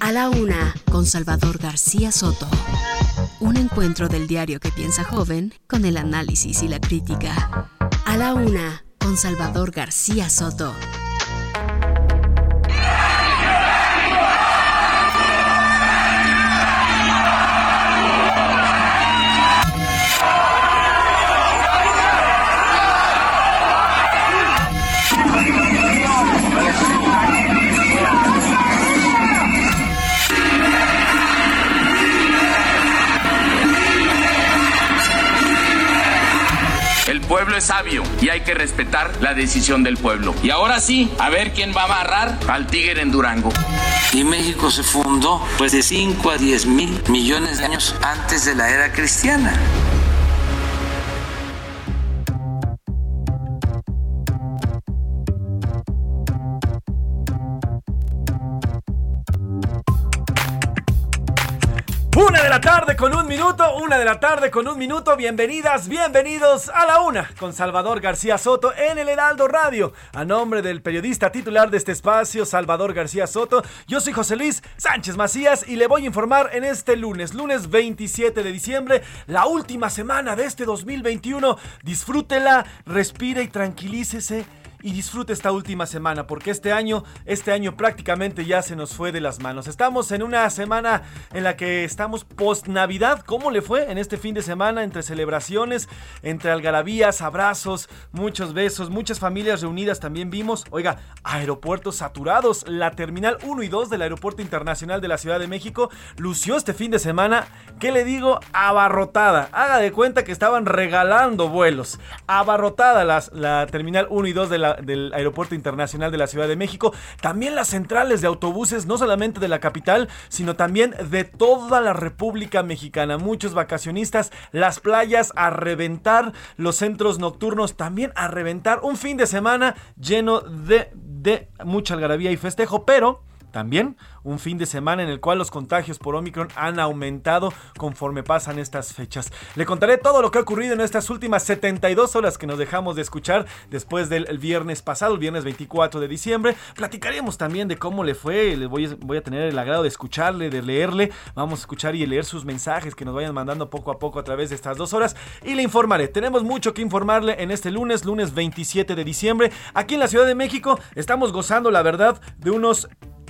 A la una, con Salvador García Soto. Un encuentro del diario que piensa joven con el análisis y la crítica. A la una, con Salvador García Soto. Es sabio y hay que respetar la decisión del pueblo. Y ahora sí, a ver quién va a amarrar al tigre en Durango. Y México se fundó pues de 5 a 10 mil millones de años antes de la era cristiana. Una de la tarde con un minuto, una de la tarde con un minuto. Bienvenidas, bienvenidos a la una con Salvador García Soto en el Heraldo Radio. A nombre del periodista titular de este espacio, Salvador García Soto, yo soy José Luis Sánchez Macías y le voy a informar en este lunes, lunes 27 de diciembre, la última semana de este 2021. Disfrútela, respire y tranquilícese y disfrute esta última semana porque este año, este año prácticamente ya se nos fue de las manos. Estamos en una semana en la que estamos post Navidad. ¿Cómo le fue en este fin de semana entre celebraciones, entre algarabías, abrazos, muchos besos, muchas familias reunidas también vimos? Oiga, aeropuertos saturados. La terminal 1 y 2 del Aeropuerto Internacional de la Ciudad de México lució este fin de semana, ¿qué le digo? Abarrotada. Haga de cuenta que estaban regalando vuelos. Abarrotada las, la terminal 1 y 2 de la del Aeropuerto Internacional de la Ciudad de México, también las centrales de autobuses, no solamente de la capital, sino también de toda la República Mexicana. Muchos vacacionistas, las playas a reventar, los centros nocturnos también a reventar. Un fin de semana lleno de, de mucha algarabía y festejo, pero también un fin de semana en el cual los contagios por Omicron han aumentado conforme pasan estas fechas. Le contaré todo lo que ha ocurrido en estas últimas 72 horas que nos dejamos de escuchar después del viernes pasado, el viernes 24 de diciembre. Platicaremos también de cómo le fue, le voy, voy a tener el agrado de escucharle, de leerle. Vamos a escuchar y leer sus mensajes que nos vayan mandando poco a poco a través de estas dos horas y le informaré. Tenemos mucho que informarle en este lunes, lunes 27 de diciembre. Aquí en la Ciudad de México estamos gozando, la verdad, de unos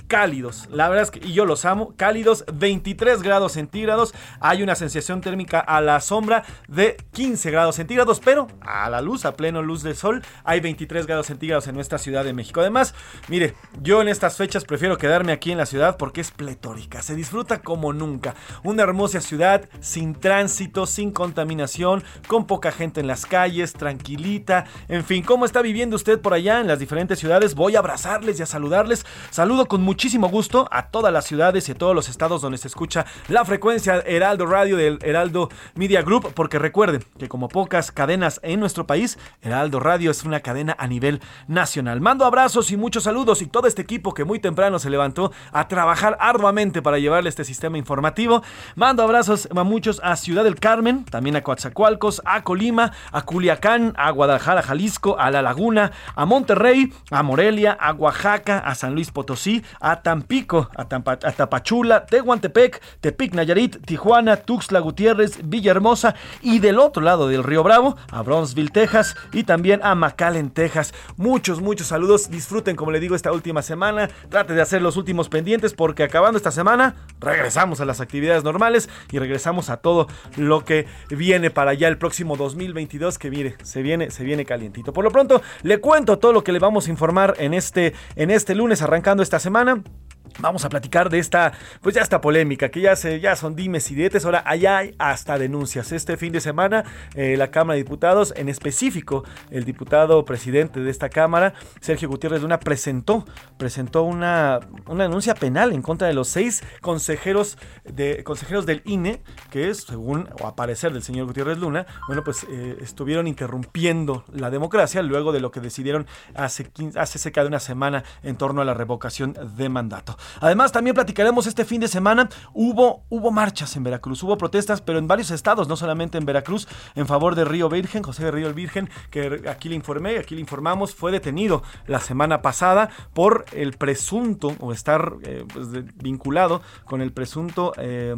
cálidos. La verdad es que, y yo los amo, cálidos, 23 grados centígrados. Hay una sensación térmica a la sombra de 15 grados centígrados, pero a la luz, a pleno luz del sol, hay 23 grados centígrados en nuestra Ciudad de México. Además, mire, yo en estas fechas prefiero quedarme aquí en la ciudad porque es pletórica, se disfruta como nunca. Una hermosa ciudad sin tránsito, sin contaminación, con poca gente en las calles, tranquilita. En fin, ¿cómo está viviendo usted por allá en las diferentes ciudades? Voy a abrazarles y a saludarles. Saludo con mucho muchísimo gusto a todas las ciudades y a todos los estados donde se escucha la frecuencia Heraldo Radio del Heraldo Media Group, porque recuerden que como pocas cadenas en nuestro país, Heraldo Radio es una cadena a nivel nacional. Mando abrazos y muchos saludos y todo este equipo que muy temprano se levantó a trabajar arduamente para llevarle este sistema informativo. Mando abrazos a muchos a Ciudad del Carmen, también a Coatzacoalcos, a Colima, a Culiacán, a Guadalajara, Jalisco, a La Laguna, a Monterrey, a Morelia, a Oaxaca, a San Luis Potosí, a a Tampico, a, Tapachula, Tehuantepec, Tepic Nayarit, Tijuana, Tuxtla Gutiérrez, Villahermosa y del otro lado del Río Bravo, a Bronzeville, Texas y también a McAllen, Texas. Muchos, muchos saludos. Disfruten, como le digo, esta última semana. Trate de hacer los últimos pendientes porque acabando esta semana regresamos a las actividades normales y regresamos a todo lo que viene para allá el próximo 2022 que mire, se viene, se viene calientito. Por lo pronto, le cuento todo lo que le vamos a informar en este, en este lunes arrancando esta semana. ноль. Vamos a platicar de esta, pues ya esta polémica, que ya, se, ya son dimes y diretes, ahora allá hay hasta denuncias. Este fin de semana, eh, la Cámara de Diputados, en específico, el diputado presidente de esta Cámara, Sergio Gutiérrez Luna, presentó, presentó una, una denuncia penal en contra de los seis consejeros, de, consejeros del INE, que es, según o aparecer del señor Gutiérrez Luna, bueno, pues eh, estuvieron interrumpiendo la democracia luego de lo que decidieron hace, hace cerca de una semana en torno a la revocación de mandato. Además, también platicaremos este fin de semana. Hubo, hubo marchas en Veracruz, hubo protestas, pero en varios estados, no solamente en Veracruz, en favor de Río Virgen, José de Río Virgen, que aquí le informé, aquí le informamos, fue detenido la semana pasada por el presunto o estar eh, pues, vinculado con el presunto... Eh,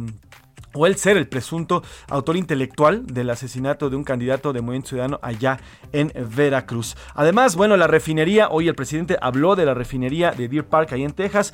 o el ser el presunto autor intelectual del asesinato de un candidato de Movimiento Ciudadano allá en Veracruz. Además, bueno, la refinería, hoy el presidente habló de la refinería de Deer Park ahí en Texas.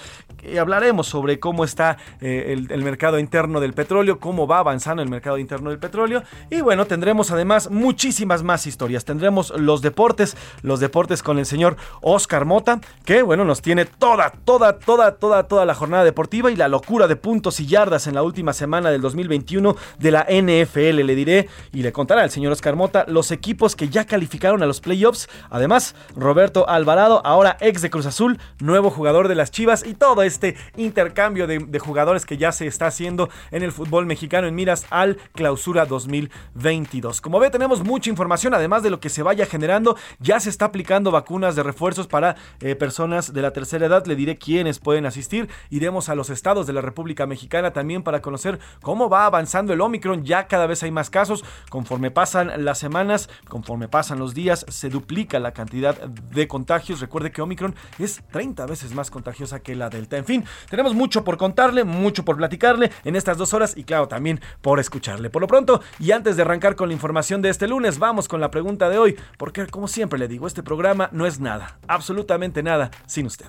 hablaremos sobre cómo está eh, el, mercado interno del petróleo, cómo va avanzando el mercado interno del petróleo. Y bueno, tendremos además muchísimas más historias. Tendremos los deportes, los deportes con el señor Oscar Mota, que bueno, nos tiene toda, toda, toda, toda, toda la jornada deportiva y la locura de puntos y yardas en la última semana del 2021 de la NFL. Le diré y le contará al señor Oscar Mota los equipos que ya calificaron a los playoffs. Además, Roberto Alvarado, ahora ex de Cruz Azul, nuevo jugador de las Chivas y todo este intercambio de, jugadores que ya se está haciendo en el fútbol mexicano en miras al clausura 2022. Como ve, tenemos mucha información, además de lo que se vaya generando, ya se está aplicando vacunas de refuerzos para eh, personas de la tercera edad. Le diré quiénes pueden asistir. Iremos a los estados de la República Mexicana también para conocer cómo cómo va avanzando el Omicron. Ya cada vez hay más casos. Conforme pasan las semanas, conforme pasan los días, se duplica la cantidad de contagios. Recuerde que Omicron es 30 veces más contagiosa que la Delta. En fin, tenemos mucho por contarle, mucho por platicarle en estas dos horas y claro, también por escucharle. Por lo pronto, y antes de arrancar con la información de este lunes, vamos con la pregunta de hoy, porque como siempre le digo, este programa no es nada, absolutamente nada sin usted.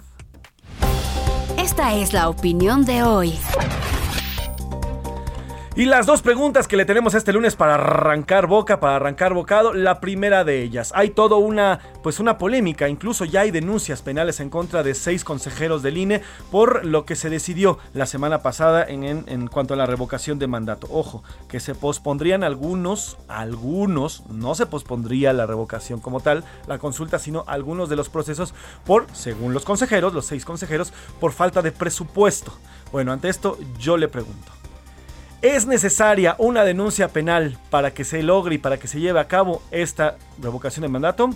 Esta es la opinión de hoy. Y las dos preguntas que le tenemos este lunes para arrancar boca, para arrancar bocado, la primera de ellas. Hay toda una, pues una polémica, incluso ya hay denuncias penales en contra de seis consejeros del INE por lo que se decidió la semana pasada en, en, cuanto a la revocación de mandato. Ojo, que se pospondrían algunos, algunos, no se pospondría la revocación como tal, la consulta, sino algunos de los procesos por, según los consejeros, los seis consejeros, por falta de presupuesto. Bueno, ante esto yo le pregunto. ¿Es necesaria una denuncia penal para que se logre y para que se lleve a cabo esta revocación de mandato?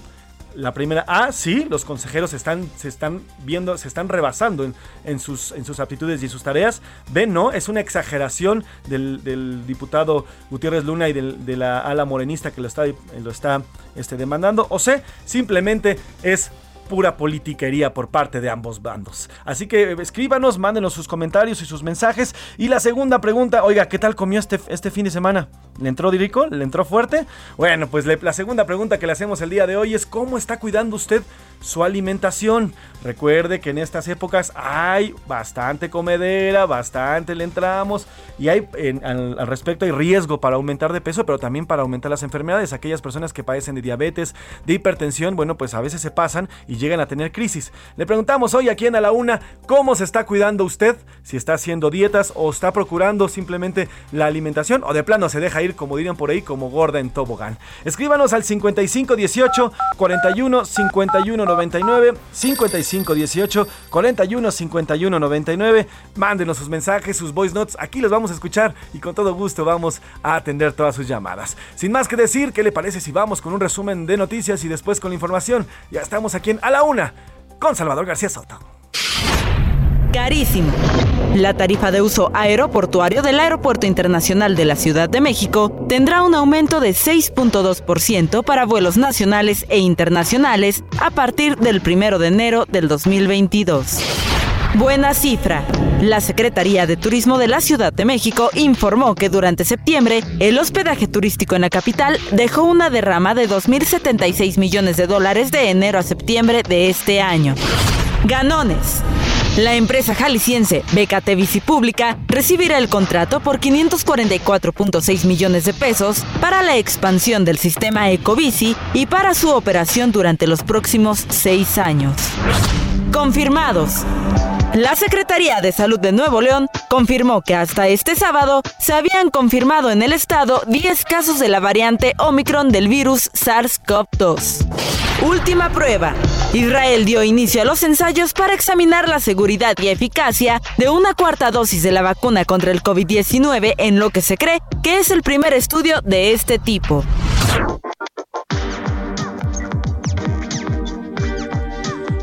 La primera, A, sí, los consejeros están, se están viendo, se están rebasando en, sus, en sus aptitudes y sus tareas. B, no, es una exageración del, diputado Gutiérrez Luna y de la ala morenista que lo está, lo está este, demandando. O C, simplemente es pura politiquería por parte de ambos bandos. Así que eh, escríbanos, mándenos sus comentarios y sus mensajes. Y la segunda pregunta, oiga, ¿qué tal comió este, este fin de semana? ¿Le entró dirico? ¿Le entró fuerte? Bueno, pues la segunda pregunta que le hacemos el día de hoy es ¿cómo está cuidando usted su alimentación? Recuerde que en estas épocas hay bastante comedera, bastante le entramos y hay al, respecto hay riesgo para aumentar de peso, pero también para aumentar las enfermedades. Aquellas personas que padecen de diabetes, de hipertensión, bueno, pues a veces se pasan y llegan a tener crisis. Le preguntamos hoy aquí en A la Una cómo se está cuidando usted, si está haciendo dietas o está procurando simplemente la alimentación o de plano se deja ir, como dirían por ahí, como gorda en tobogán. Escríbanos al 5518 41 51 99 55 18 41 51 99. Mándenos sus mensajes, sus voice notes. Aquí los vamos a escuchar y con todo gusto vamos a atender todas sus llamadas. Sin más que decir, ¿qué le parece si vamos con un resumen de noticias y después con la información? Ya estamos aquí en A la Una con Salvador García Soto. Carísimo. La tarifa de uso aeroportuario del Aeropuerto Internacional de la Ciudad de México tendrá un aumento de 6.2% para vuelos nacionales e internacionales a partir del 1 de enero del 2022. Buena cifra. La Secretaría de Turismo de la Ciudad de México informó que durante septiembre el hospedaje turístico en la capital dejó una derrama de 2.076 millones de dólares de enero a septiembre de este año. Ganones. La empresa jalisciense Bici Pública recibirá el contrato por 544.6 millones de pesos para la expansión del sistema Ecobici y para su operación durante los próximos seis años. Confirmados. La Secretaría de Salud de Nuevo León confirmó que hasta este sábado se habían confirmado en el estado 10 casos de la variante Omicron del virus SARS-CoV-2. Última prueba. Israel dio inicio a los ensayos para examinar la seguridad y eficacia de una cuarta dosis de la vacuna contra el COVID-19 en lo que se cree que es el primer estudio de este tipo.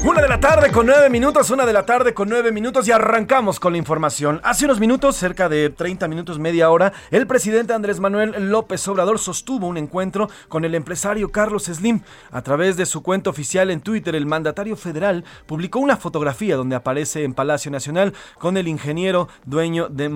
Una de la tarde con nueve minutos, una de la tarde con nueve minutos y arrancamos con la información. Hace unos minutos, cerca de 30 minutos, media hora, el presidente Andrés Manuel López Obrador sostuvo un encuentro con el empresario Carlos Slim. A través de su cuenta oficial en Twitter, el mandatario federal publicó una fotografía donde aparece en Palacio Nacional con el ingeniero dueño de,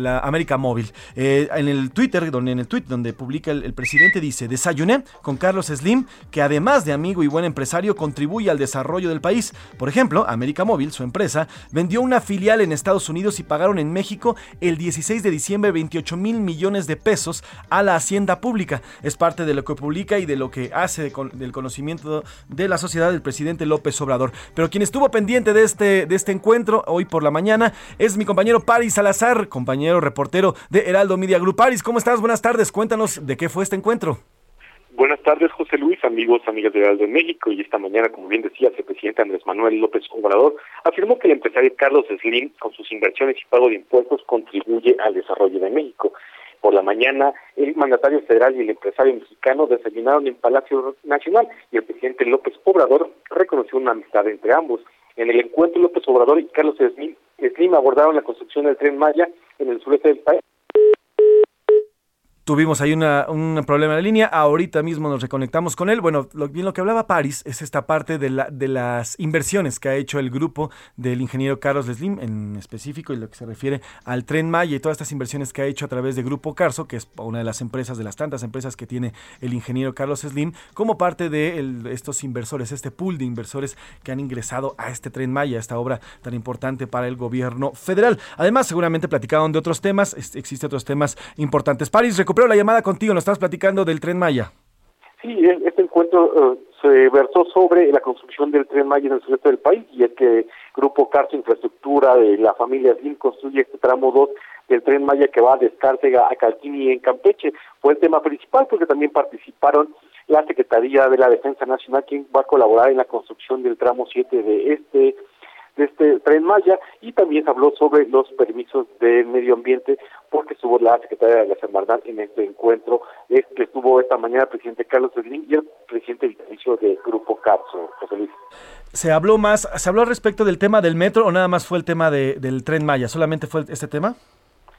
la América Móvil. Eh, en el Twitter, donde, en el tweet donde publica el presidente dice, desayuné con Carlos Slim, que además de amigo y buen empresario, contribuye al desarrollo del país. Por ejemplo, América Móvil, su empresa, vendió una filial en Estados Unidos y pagaron en México el 16 de diciembre 28 mil millones de pesos a la hacienda pública. Es parte de lo que publica y de lo que hace del conocimiento de la sociedad del presidente López Obrador. Pero quien estuvo pendiente de este, de este encuentro hoy por la mañana es mi compañero Paris Salazar, compañero reportero de Heraldo Media Group. Paris, ¿cómo estás? Buenas tardes. Cuéntanos de qué fue este encuentro. Buenas tardes, José Luis, amigos, amigas de Aldo de México. Y esta mañana, como bien decía, el presidente Andrés Manuel López Obrador afirmó que el empresario Carlos Slim, con sus inversiones y pago de impuestos, contribuye al desarrollo de México. Por la mañana, el mandatario federal y el empresario mexicano desayunaron en Palacio Nacional y el presidente López Obrador reconoció una amistad entre ambos. En el encuentro, López Obrador y Carlos Slim, Slim abordaron la construcción del tren Maya en el sureste del país Tuvimos ahí una, un problema en la línea, ahorita mismo nos reconectamos con él. Bueno, lo, bien lo que hablaba Paris es esta parte de, la, de las inversiones que ha hecho el grupo del ingeniero Carlos Slim en específico y lo que se refiere al tren Maya y todas estas inversiones que ha hecho a través de Grupo Carso, que es una de las empresas, de las tantas empresas que tiene el ingeniero Carlos Slim, como parte de estos inversores, este pool de inversores que han ingresado a este tren Maya, esta obra tan importante para el gobierno federal. Además, seguramente platicaron de otros temas, existen otros temas importantes. Paris, pero la llamada contigo, nos estás platicando del Tren Maya. Sí, este encuentro eh, se versó sobre la construcción del Tren Maya en el sureste del país y es que Grupo Carso Infraestructura de la familia Slim construye este tramo 2 del Tren Maya que va de Escárcega a Calquini en Campeche. Fue el tema principal porque también participaron la Secretaría de la Defensa Nacional quien va a colaborar en la construcción del tramo 7 de este de este tren Maya y también habló sobre los permisos del medio ambiente porque estuvo la secretaria de la Semarnat en este encuentro que estuvo esta mañana el presidente Carlos Slim y el presidente vitalicio del Grupo CAPSO, José Luis. ¿Se habló más, se habló respecto del tema del metro o nada más fue el tema de, del tren Maya? ¿Solamente fue este tema?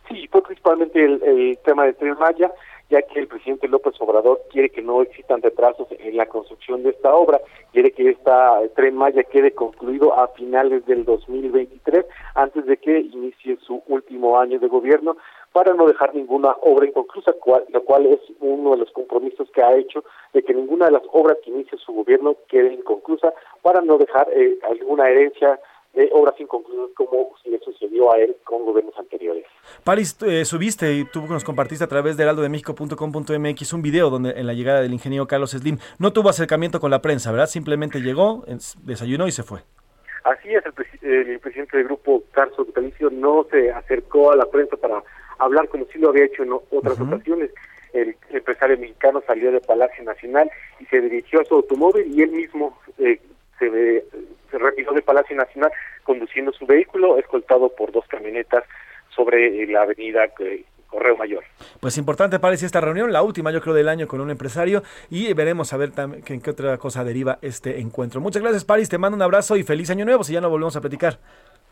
Sí, fue principalmente el, el tema del tren Maya ya que el presidente López Obrador quiere que no existan retrasos en la construcción de esta obra, quiere que esta tren Maya quede concluido a finales del 2023, antes de que inicie su último año de gobierno, para no dejar ninguna obra inconclusa, lo cual es uno de los compromisos que ha hecho de que ninguna de las obras que inicie su gobierno quede inconclusa, para no dejar eh, alguna herencia de obras inconclusas como si le sucedió a él con gobiernos anteriores. Paris, eh, subiste y tú nos compartiste a través de heraldodemexico.com.mx un video donde en la llegada del ingeniero Carlos Slim no tuvo acercamiento con la prensa, ¿verdad? Simplemente llegó, desayunó y se fue. Así es, el, presidente del grupo, Carlos Vitalicio, no se acercó a la prensa para hablar como si lo había hecho en otras ocasiones. El empresario mexicano salió de Palacio Nacional y se dirigió a su automóvil y él mismo eh, se, se retiró de Palacio Nacional conduciendo su vehículo, escoltado por dos camionetas sobre la avenida eh, Correo Mayor. Pues importante parece esta reunión, la última yo creo del año con un empresario y veremos a ver también en qué otra cosa deriva este encuentro. Muchas gracias Paris, te mando un abrazo y feliz año nuevo si ya no volvemos a platicar.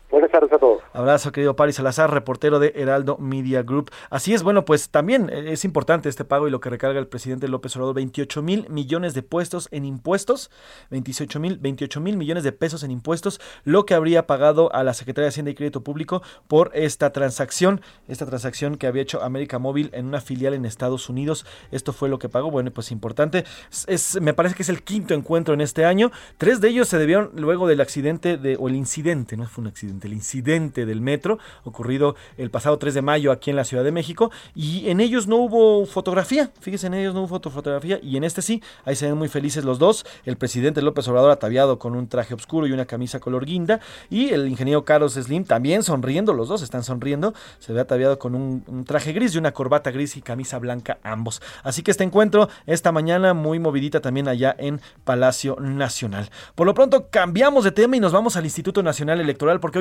Buenas tardes a todos. Abrazo, querido Paris Salazar, reportero de Heraldo Media Group. Así es, bueno, pues también eh, es importante este pago y lo que recarga el presidente López Obrador, 28 mil millones de puestos en impuestos, 28 mil 28 mil millones de pesos en impuestos, lo que habría pagado a la Secretaría de Hacienda y Crédito Público por esta transacción, esta transacción que había hecho América Móvil en una filial en Estados Unidos. Esto fue lo que pagó, bueno, pues importante. Es, me parece que es el quinto encuentro en este año. Tres de ellos se debieron luego del accidente de, o el incidente, no fue un accidente del incidente del metro ocurrido el pasado 3 de mayo aquí en la Ciudad de México y en ellos no hubo fotografía, fíjense, en ellos no hubo fotografía y en este sí, ahí se ven muy felices los dos, el presidente López Obrador ataviado con un traje oscuro y una camisa color guinda y el ingeniero Carlos Slim también sonriendo, los dos están sonriendo, se ve ataviado con un, un traje gris y una corbata gris y camisa blanca ambos. Así que este encuentro esta mañana muy movidita también allá en Palacio Nacional. Por lo pronto cambiamos de tema y nos vamos al Instituto Nacional Electoral porque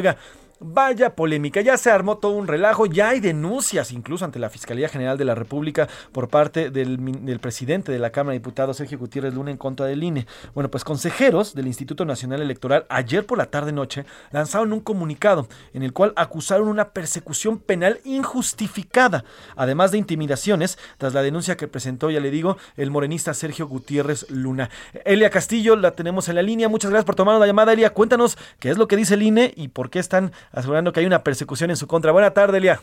Vaya polémica, ya se armó todo un relajo, ya hay denuncias incluso ante la Fiscalía General de la República por parte del, del, presidente de la Cámara de Diputados, Sergio Gutiérrez Luna, en contra del INE. Bueno, pues consejeros del Instituto Nacional Electoral ayer por la tarde-noche lanzaron un comunicado en el cual acusaron una persecución penal injustificada, además de intimidaciones, tras la denuncia que presentó, ya le digo, el morenista Sergio Gutiérrez Luna. Elia Castillo, la tenemos en la línea, muchas gracias por tomar la llamada, Elia, cuéntanos qué es lo que dice el INE y por qué están asegurando que hay una persecución en su contra. Buena tarde, Elia.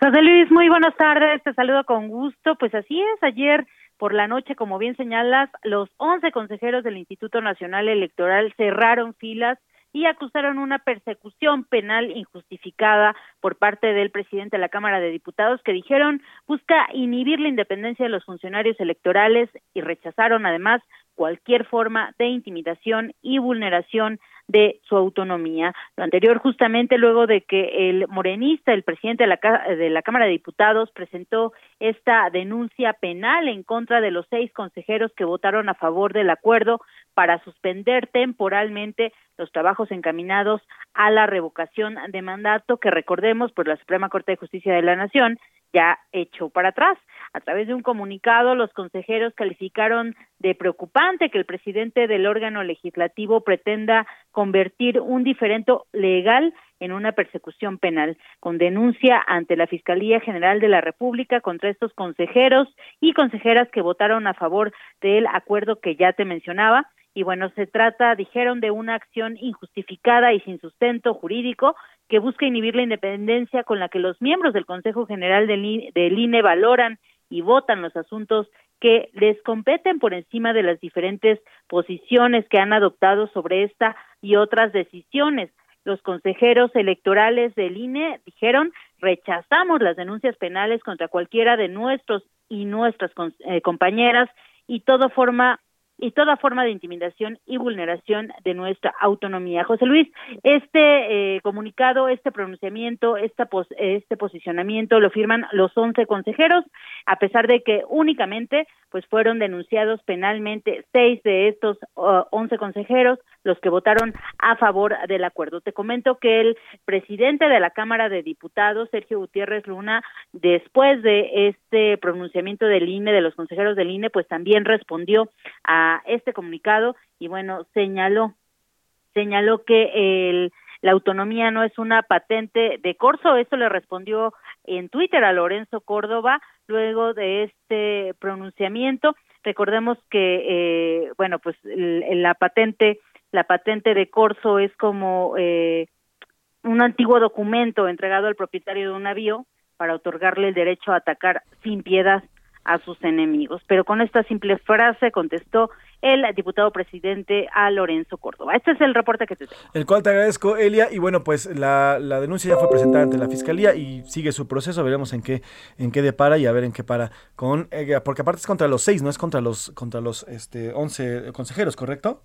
José Luis, muy buenas tardes, te saludo con gusto. Pues así es, ayer por la noche, como bien señalas, los 11 consejeros del Instituto Nacional Electoral cerraron filas y acusaron una persecución penal injustificada por parte del presidente de la Cámara de Diputados que dijeron busca inhibir la independencia de los funcionarios electorales y rechazaron además cualquier forma de intimidación y vulneración de su autonomía. Lo anterior justamente luego de que el morenista, el presidente de la, de la Cámara de Diputados, presentó esta denuncia penal en contra de los seis consejeros que votaron a favor del acuerdo para suspender temporalmente los trabajos encaminados a la revocación de mandato que recordemos por la Suprema Corte de Justicia de la Nación ya echó para atrás. A través de un comunicado, los consejeros calificaron de preocupante que el presidente del órgano legislativo pretenda convertir un diferendo legal en una persecución penal, con denuncia ante la Fiscalía General de la República contra estos consejeros y consejeras que votaron a favor del acuerdo que ya te mencionaba. Y bueno, se trata, dijeron, de una acción injustificada y sin sustento jurídico que busca inhibir la independencia con la que los miembros del Consejo General del INE valoran y votan los asuntos que les competen por encima de las diferentes posiciones que han adoptado sobre esta y otras decisiones. Los consejeros electorales del INE dijeron rechazamos las denuncias penales contra cualquiera de nuestros y nuestras eh, compañeras y toda forma y toda forma de intimidación y vulneración de nuestra autonomía. José Luis, este eh, comunicado, este pronunciamiento, esta este posicionamiento lo firman los 11 consejeros, a pesar de que únicamente pues fueron denunciados penalmente seis de estos once consejeros, los que votaron a favor del acuerdo. Te comento que el presidente de la Cámara de Diputados, Sergio Gutiérrez Luna, después de este pronunciamiento del INE, de los consejeros del INE, pues también respondió a este comunicado y bueno, señaló, señaló que el la autonomía no es una patente de corso, esto le respondió en Twitter a Lorenzo Córdoba luego de este pronunciamiento. Recordemos que, eh, bueno, pues la patente, la patente de corso es como eh, un antiguo documento entregado al propietario de un navío para otorgarle el derecho a atacar sin piedad a sus enemigos. Pero con esta simple frase contestó el diputado presidente a Lorenzo Córdoba. Este es el reporte que te tengo. El cual te agradezco, Elia. Y bueno, pues la, la, denuncia ya fue presentada ante la fiscalía y sigue su proceso. Veremos en qué en qué depara y a ver en qué para con eh, porque aparte es contra los seis, no es contra los contra los este once consejeros, ¿correcto?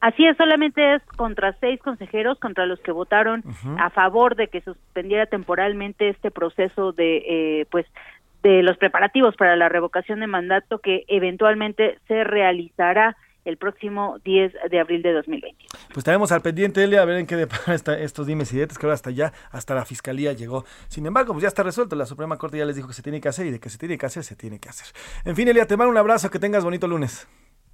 Así es, solamente es contra seis consejeros, contra los que votaron a favor de que suspendiera temporalmente este proceso de, eh, pues, de los preparativos para la revocación de mandato que eventualmente se realizará el próximo 10 de abril de 2020. Pues estaremos al pendiente, Elia, a ver en qué depara estos dimes y diretes, que ahora hasta allá, hasta la fiscalía llegó. Sin embargo, pues ya está resuelto, la Suprema Corte ya les dijo que se tiene que hacer y de que se tiene que hacer, se tiene que hacer. En fin, Elia, te mando un abrazo, que tengas bonito lunes.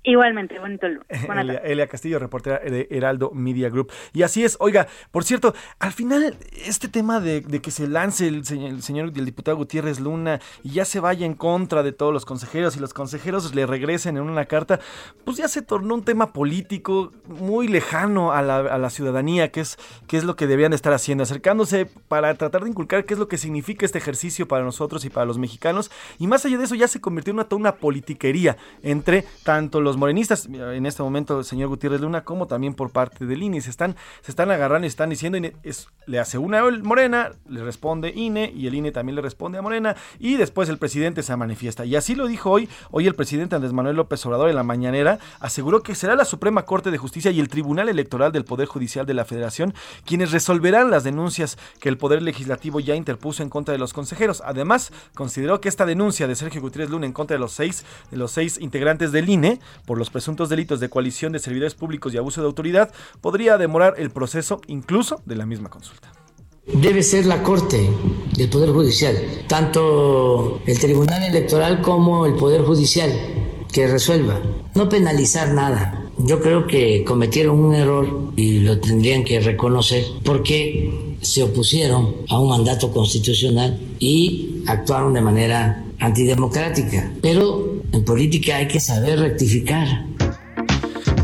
Igualmente, bonito lunes. Elia, Elia, Castillo, reportera de Heraldo Media Group. Y así es, oiga, por cierto, al final este tema de, que se lance el, el señor el diputado Gutiérrez Luna y ya se vaya en contra de todos los consejeros y los consejeros le regresen en una carta, pues ya se tornó un tema político muy lejano a la, a la ciudadanía, que es, que es lo que debían de estar haciendo, acercándose para tratar de inculcar qué es lo que significa este ejercicio para nosotros y para los mexicanos. Y más allá de eso, ya se convirtió en una, una politiquería entre tanto los morenistas, en este momento el señor Gutiérrez Luna, como también por parte del INE. Se están, se están agarrando y están diciendo, le hace una Morena, le responde INE y el INE también le responde a Morena y después el presidente se manifiesta. Y así lo dijo hoy, hoy el presidente Andrés Manuel López Obrador en la mañanera aseguró que será la Suprema Corte de Justicia y el Tribunal Electoral del Poder Judicial de la Federación quienes resolverán las denuncias que el Poder Legislativo ya interpuso en contra de los consejeros. Además, consideró que esta denuncia de Sergio Gutiérrez Luna en contra de los seis, de los seis integrantes del INE por los presuntos delitos de coalición de servidores públicos y abuso de autoridad podría demorar el proceso incluso de la misma consulta debe ser la Corte del Poder Judicial, tanto el Tribunal Electoral como el Poder Judicial, que resuelva. No penalizar nada. Yo creo que cometieron un error y lo tendrían que reconocer porque se opusieron a un mandato constitucional y actuaron de manera antidemocrática. Pero en política hay que saber rectificar.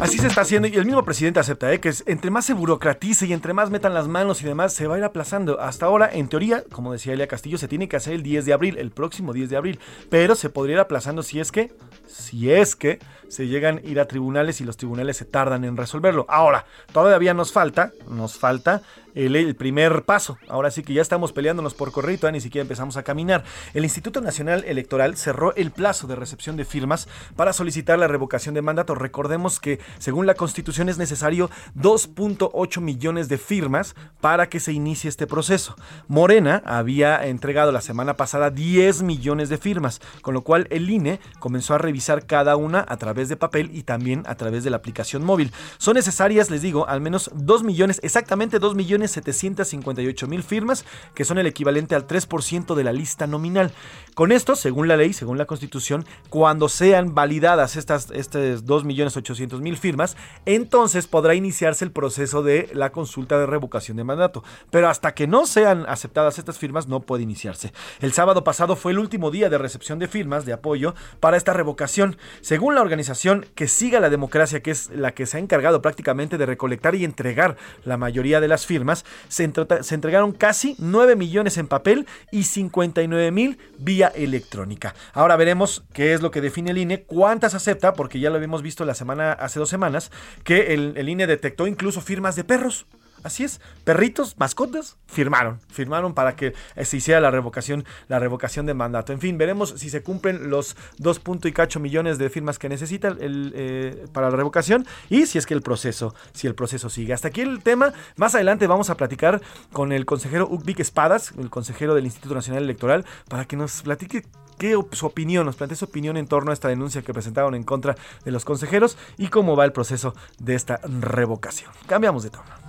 Así se está haciendo y el mismo presidente acepta ¿eh? que entre más se burocratice y entre más metan las manos y demás, se va a ir aplazando. Hasta ahora, en teoría, como decía Elia Castillo, se tiene que hacer el 10 de abril, el próximo 10 de abril, pero se podría ir aplazando si es que, si es que se llegan a ir a tribunales y los tribunales se tardan en resolverlo. Ahora, todavía nos falta, nos falta el, primer paso. Ahora sí que ya estamos peleándonos por corrito, ni siquiera empezamos a caminar. El Instituto Nacional Electoral cerró el plazo de recepción de firmas para solicitar la revocación de mandato. Recordemos que según la Constitución es necesario 2.8 millones de firmas para que se inicie este proceso. Morena había entregado la semana pasada 10 millones de firmas, con lo cual el INE comenzó a revisar cada una a través de papel y también a través de la aplicación móvil. Son necesarias, les digo, al menos 2 millones, exactamente 2 millones 758 mil firmas, que son el equivalente al 3% de la lista nominal. Con esto, según la ley, según la Constitución, cuando sean validadas estas, estas 2.800.000 firmas, entonces podrá iniciarse el proceso de la consulta de revocación de mandato. Pero hasta que no sean aceptadas estas firmas, no puede iniciarse. El sábado pasado fue el último día de recepción de firmas de apoyo para esta revocación. Según la organización que siga la democracia, que es la que se ha encargado prácticamente de recolectar y entregar la mayoría de las firmas, se, entregaron casi 9 millones en papel y 59 mil vía electrónica. Ahora veremos qué es lo que define el INE, cuántas acepta, porque ya lo habíamos visto la semana, hace dos semanas, que el, el INE detectó incluso firmas de perros. Así es, perritos, mascotas, firmaron, firmaron para que eh, se hiciera la revocación, la revocación de mandato. En fin, veremos si se cumplen los 2. y cacho millones de firmas que necesita el, eh, para la revocación y si es que el proceso, si el proceso sigue. Hasta aquí el tema. Más adelante vamos a platicar con el consejero Ubic Espadas, el consejero del Instituto Nacional Electoral, para que nos platique qué su opinión, nos plantea su opinión en torno a esta denuncia que presentaron en contra de los consejeros y cómo va el proceso de esta revocación. Cambiamos de tono.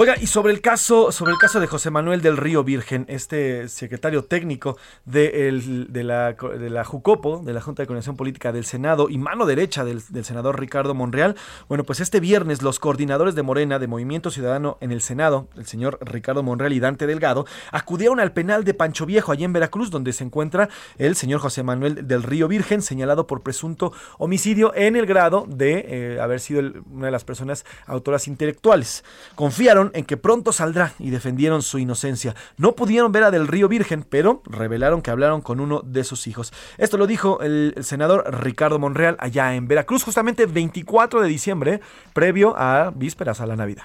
Oiga, y sobre el caso, sobre el caso de José Manuel del Río Virgen, este secretario técnico de, de, la, de la Jucopo, de la Junta de Coordinación Política del Senado y mano derecha del, senador Ricardo Monreal, bueno, pues este viernes los coordinadores de Morena de Movimiento Ciudadano en el Senado, el señor Ricardo Monreal y Dante Delgado, acudieron al penal de Pancho Viejo, allí en Veracruz, donde se encuentra el señor José Manuel del Río Virgen, señalado por presunto homicidio en el grado de eh, haber sido una de las personas autoras intelectuales. Confiaron en que pronto saldrá y defendieron su inocencia. No pudieron ver a Del Río Virgen, pero revelaron que hablaron con uno de sus hijos. Esto lo dijo el, senador Ricardo Monreal allá en Veracruz, justamente 24 de diciembre, previo a vísperas a la Navidad.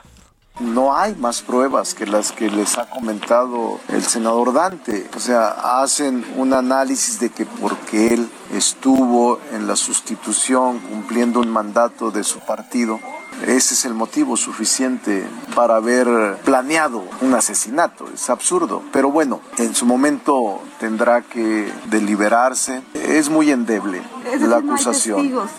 No hay más pruebas que las que les ha comentado el senador Dante. O sea, hacen un análisis de que porque él estuvo en la sustitución cumpliendo un mandato de su partido, ese es el motivo suficiente para haber planeado un asesinato. Es absurdo. Pero bueno, en su momento tendrá que deliberarse. Es muy endeble la acusación. testigos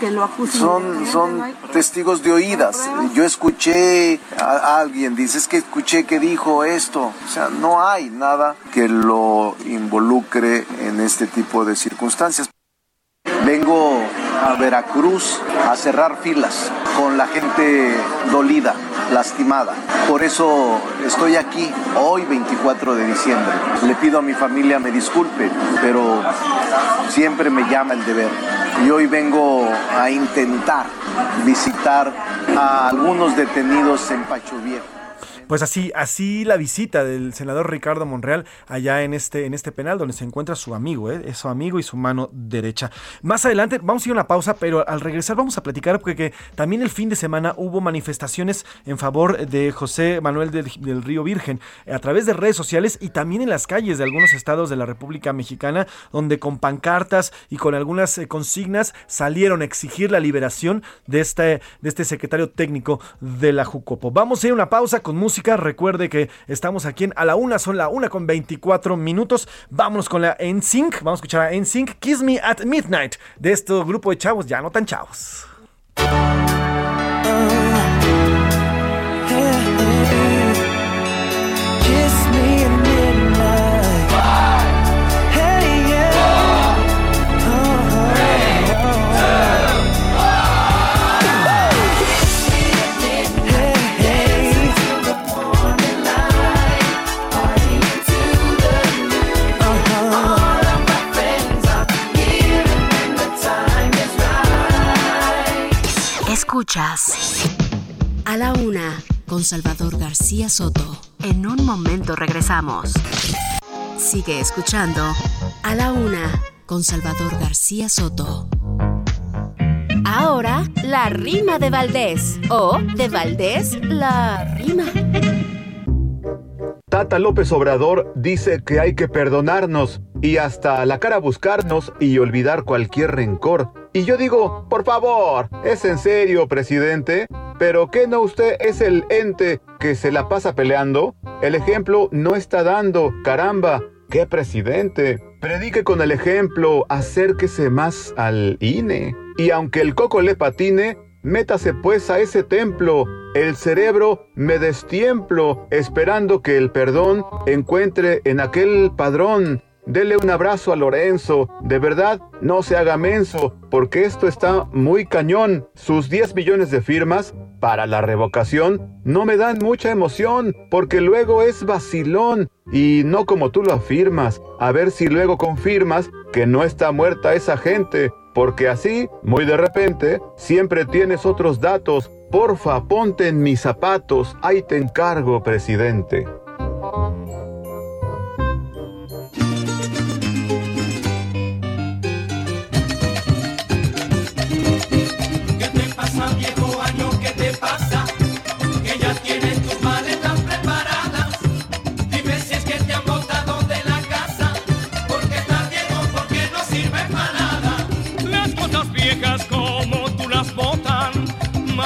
que, lo acusan. Son, son testigos de oídas. Yo escuché a alguien, dice, es que escuché que dijo esto. O sea, no hay nada que lo involucre en este tipo de circunstancias. Vengo a Veracruz a cerrar filas con la gente dolida, lastimada. Por eso estoy aquí hoy 24 de diciembre. Le pido a mi familia me disculpe, pero siempre me llama el deber. Y hoy vengo a intentar visitar a algunos detenidos en Pacho Viejo. Pues así, así la visita del senador Ricardo Monreal allá en este, en este penal donde se encuentra su amigo, ¿eh? su amigo y su mano derecha. Más adelante vamos a ir a una pausa, pero al regresar vamos a platicar porque también el fin de semana hubo manifestaciones en favor de José Manuel del, del Río Virgen a través de redes sociales y también en las calles de algunos estados de la República Mexicana, donde con pancartas y con algunas eh, consignas salieron a exigir la liberación de este, de este secretario técnico de la Jucopo. Vamos a ir a una pausa con música Recuerde que estamos aquí en a la una, son la una con 24 minutos. Vámonos con la NSYNC. Vamos a escuchar a NSYNC Kiss Me at Midnight de este grupo de chavos ya no tan chavos. A la Una con Salvador García Soto. En un momento regresamos. Sigue escuchando A la Una con Salvador García Soto. Ahora, la rima de Valdés. O de Valdés, la rima. Tata López Obrador dice que hay que perdonarnos y hasta la cara buscarnos y olvidar cualquier rencor. Y yo digo, por favor, ¿es en serio, presidente? ¿Pero qué no usted es el ente que se la pasa peleando? El ejemplo no está dando, caramba. ¿Qué presidente? Predique con el ejemplo, acérquese más al INE. Y aunque el coco le patine, métase pues a ese templo. El cerebro me destiemplo, esperando que el perdón encuentre en aquel padrón Dele un abrazo a Lorenzo. De verdad, no se haga menso, porque esto está muy cañón. Sus 10 millones de firmas para la revocación no me dan mucha emoción, porque luego es vacilón y no como tú lo afirmas. A ver si luego confirmas que no está muerta esa gente, porque así, muy de repente, siempre tienes otros datos. Porfa, ponte en mis zapatos. Ahí te encargo, presidente.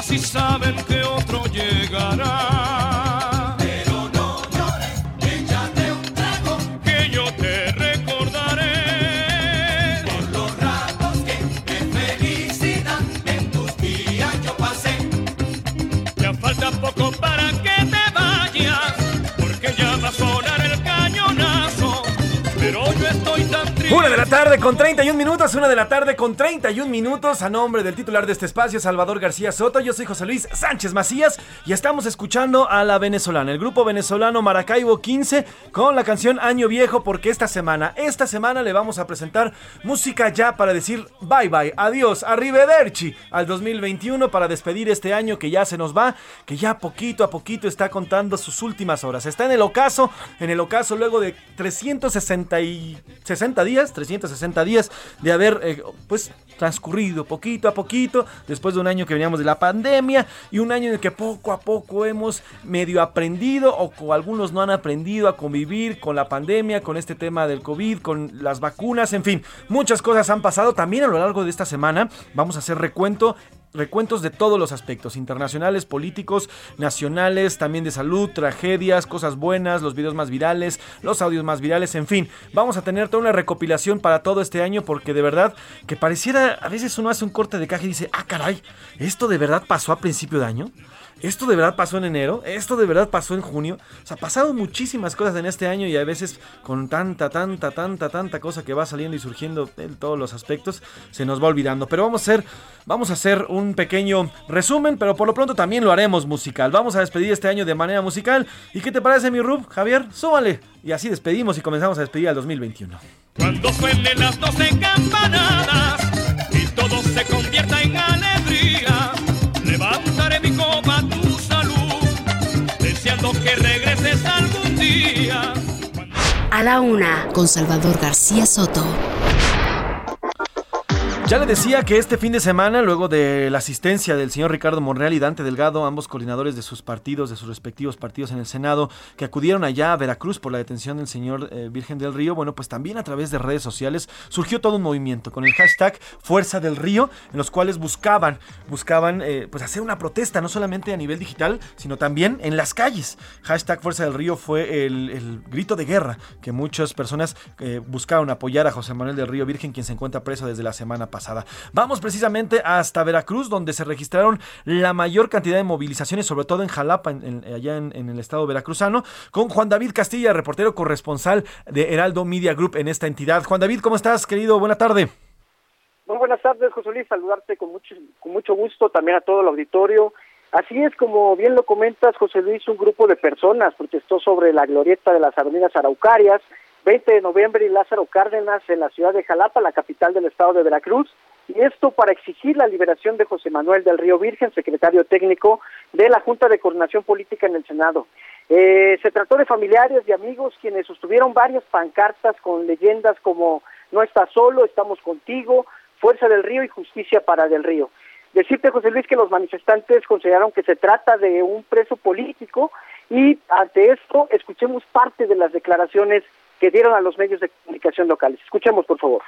Si saben que otro llegará. Una de la tarde con 31 minutos, una de la tarde con 31 minutos a nombre del titular de este espacio, Salvador García Soto. Yo soy José Luis Sánchez Macías y estamos escuchando a la venezolana, el grupo venezolano Maracaibo 15 con la canción Año Viejo porque esta semana, esta semana le vamos a presentar música ya para decir bye bye, adiós, arrivederci al 2021 para despedir este año que ya se nos va, que ya poquito a poquito está contando sus últimas horas. Está en el ocaso, en el ocaso luego de 360 y 60 días 360 días de haber eh, pues transcurrido poquito a poquito después de un año que veníamos de la pandemia y un año en el que poco a poco hemos medio aprendido o, algunos no han aprendido a convivir con la pandemia, con este tema del COVID, con las vacunas, en fin, muchas cosas han pasado también a lo largo de esta semana. Vamos a hacer recuento recuentos de todos los aspectos, internacionales, políticos, nacionales, también de salud, tragedias, cosas buenas, los videos más virales, los audios más virales, en fin, vamos a tener toda una recopilación para todo este año porque de verdad que pareciera, a veces uno hace un corte de caja y dice, ah caray, ¿esto de verdad pasó a principio de año? Esto de verdad pasó en enero, esto de verdad pasó en junio. O sea, ha pasado muchísimas cosas en este año y a veces con tanta, tanta, tanta, tanta cosa que va saliendo y surgiendo en todos los aspectos, se nos va olvidando. Pero vamos a hacer, vamos a hacer un pequeño resumen, pero por lo pronto también lo haremos musical. Vamos a despedir este año de manera musical. ¿Y qué te parece, mi Rub, Javier? Súbale. Y así despedimos y comenzamos a despedir al 2021. Cuando suenen las 12 campanadas y todo se convierta en alegría, roba tu salud, deseando que regreses algún día. A la una, con Salvador García Soto. Ya le decía que este fin de semana, luego de la asistencia del señor Ricardo Monreal y Dante Delgado, ambos coordinadores de sus partidos, de sus respectivos partidos en el Senado, que acudieron allá a Veracruz por la detención del señor eh, Virgen del Río, bueno, pues también a través de redes sociales surgió todo un movimiento con el hashtag Fuerza del Río, en los cuales buscaban, buscaban eh, pues hacer una protesta, no solamente a nivel digital, sino también en las calles. Hashtag Fuerza del Río fue el, grito de guerra que muchas personas eh, buscaron apoyar a José Manuel del Río Virgen, quien se encuentra preso desde la semana pasada. Vamos precisamente hasta Veracruz, donde se registraron la mayor cantidad de movilizaciones, sobre todo en Jalapa, en, allá en, en, el estado veracruzano, con Juan David Castilla, reportero corresponsal de Heraldo Media Group en esta entidad. Juan David, ¿cómo estás, querido? Buena tarde. Muy buenas tardes, José Luis, saludarte con mucho, con mucho gusto, también a todo el auditorio. Así es, como bien lo comentas, José Luis, un grupo de personas protestó sobre la glorieta de las avenidas araucarias, 20 de noviembre y Lázaro Cárdenas en la ciudad de Jalapa, la capital del estado de Veracruz, y esto para exigir la liberación de José Manuel del Río Virgen, secretario técnico de la Junta de Coordinación Política en el Senado. Eh, se trató de familiares y amigos quienes sostuvieron varias pancartas con leyendas como No estás solo, estamos contigo, Fuerza del Río y Justicia para del Río. Decirte, José Luis, que los manifestantes consideraron que se trata de un preso político y ante esto escuchemos parte de las declaraciones que dieron a los medios de comunicación locales. Escuchemos, por favor.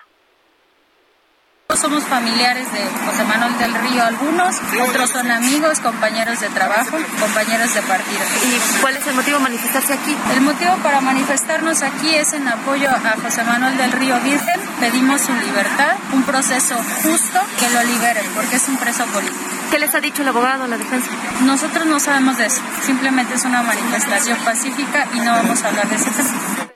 Somos familiares de José Manuel del Río algunos, otros son amigos, compañeros de trabajo, compañeros de partido. ¿Y cuál es el motivo de manifestarse aquí? El motivo para manifestarnos aquí es en apoyo a José Manuel del Río Virgen. Pedimos su libertad, un proceso justo que lo liberen, porque es un preso político. ¿Qué les ha dicho el abogado, la defensa? Nosotros no sabemos de eso, simplemente es una manifestación pacífica y no vamos a hablar de ese tema.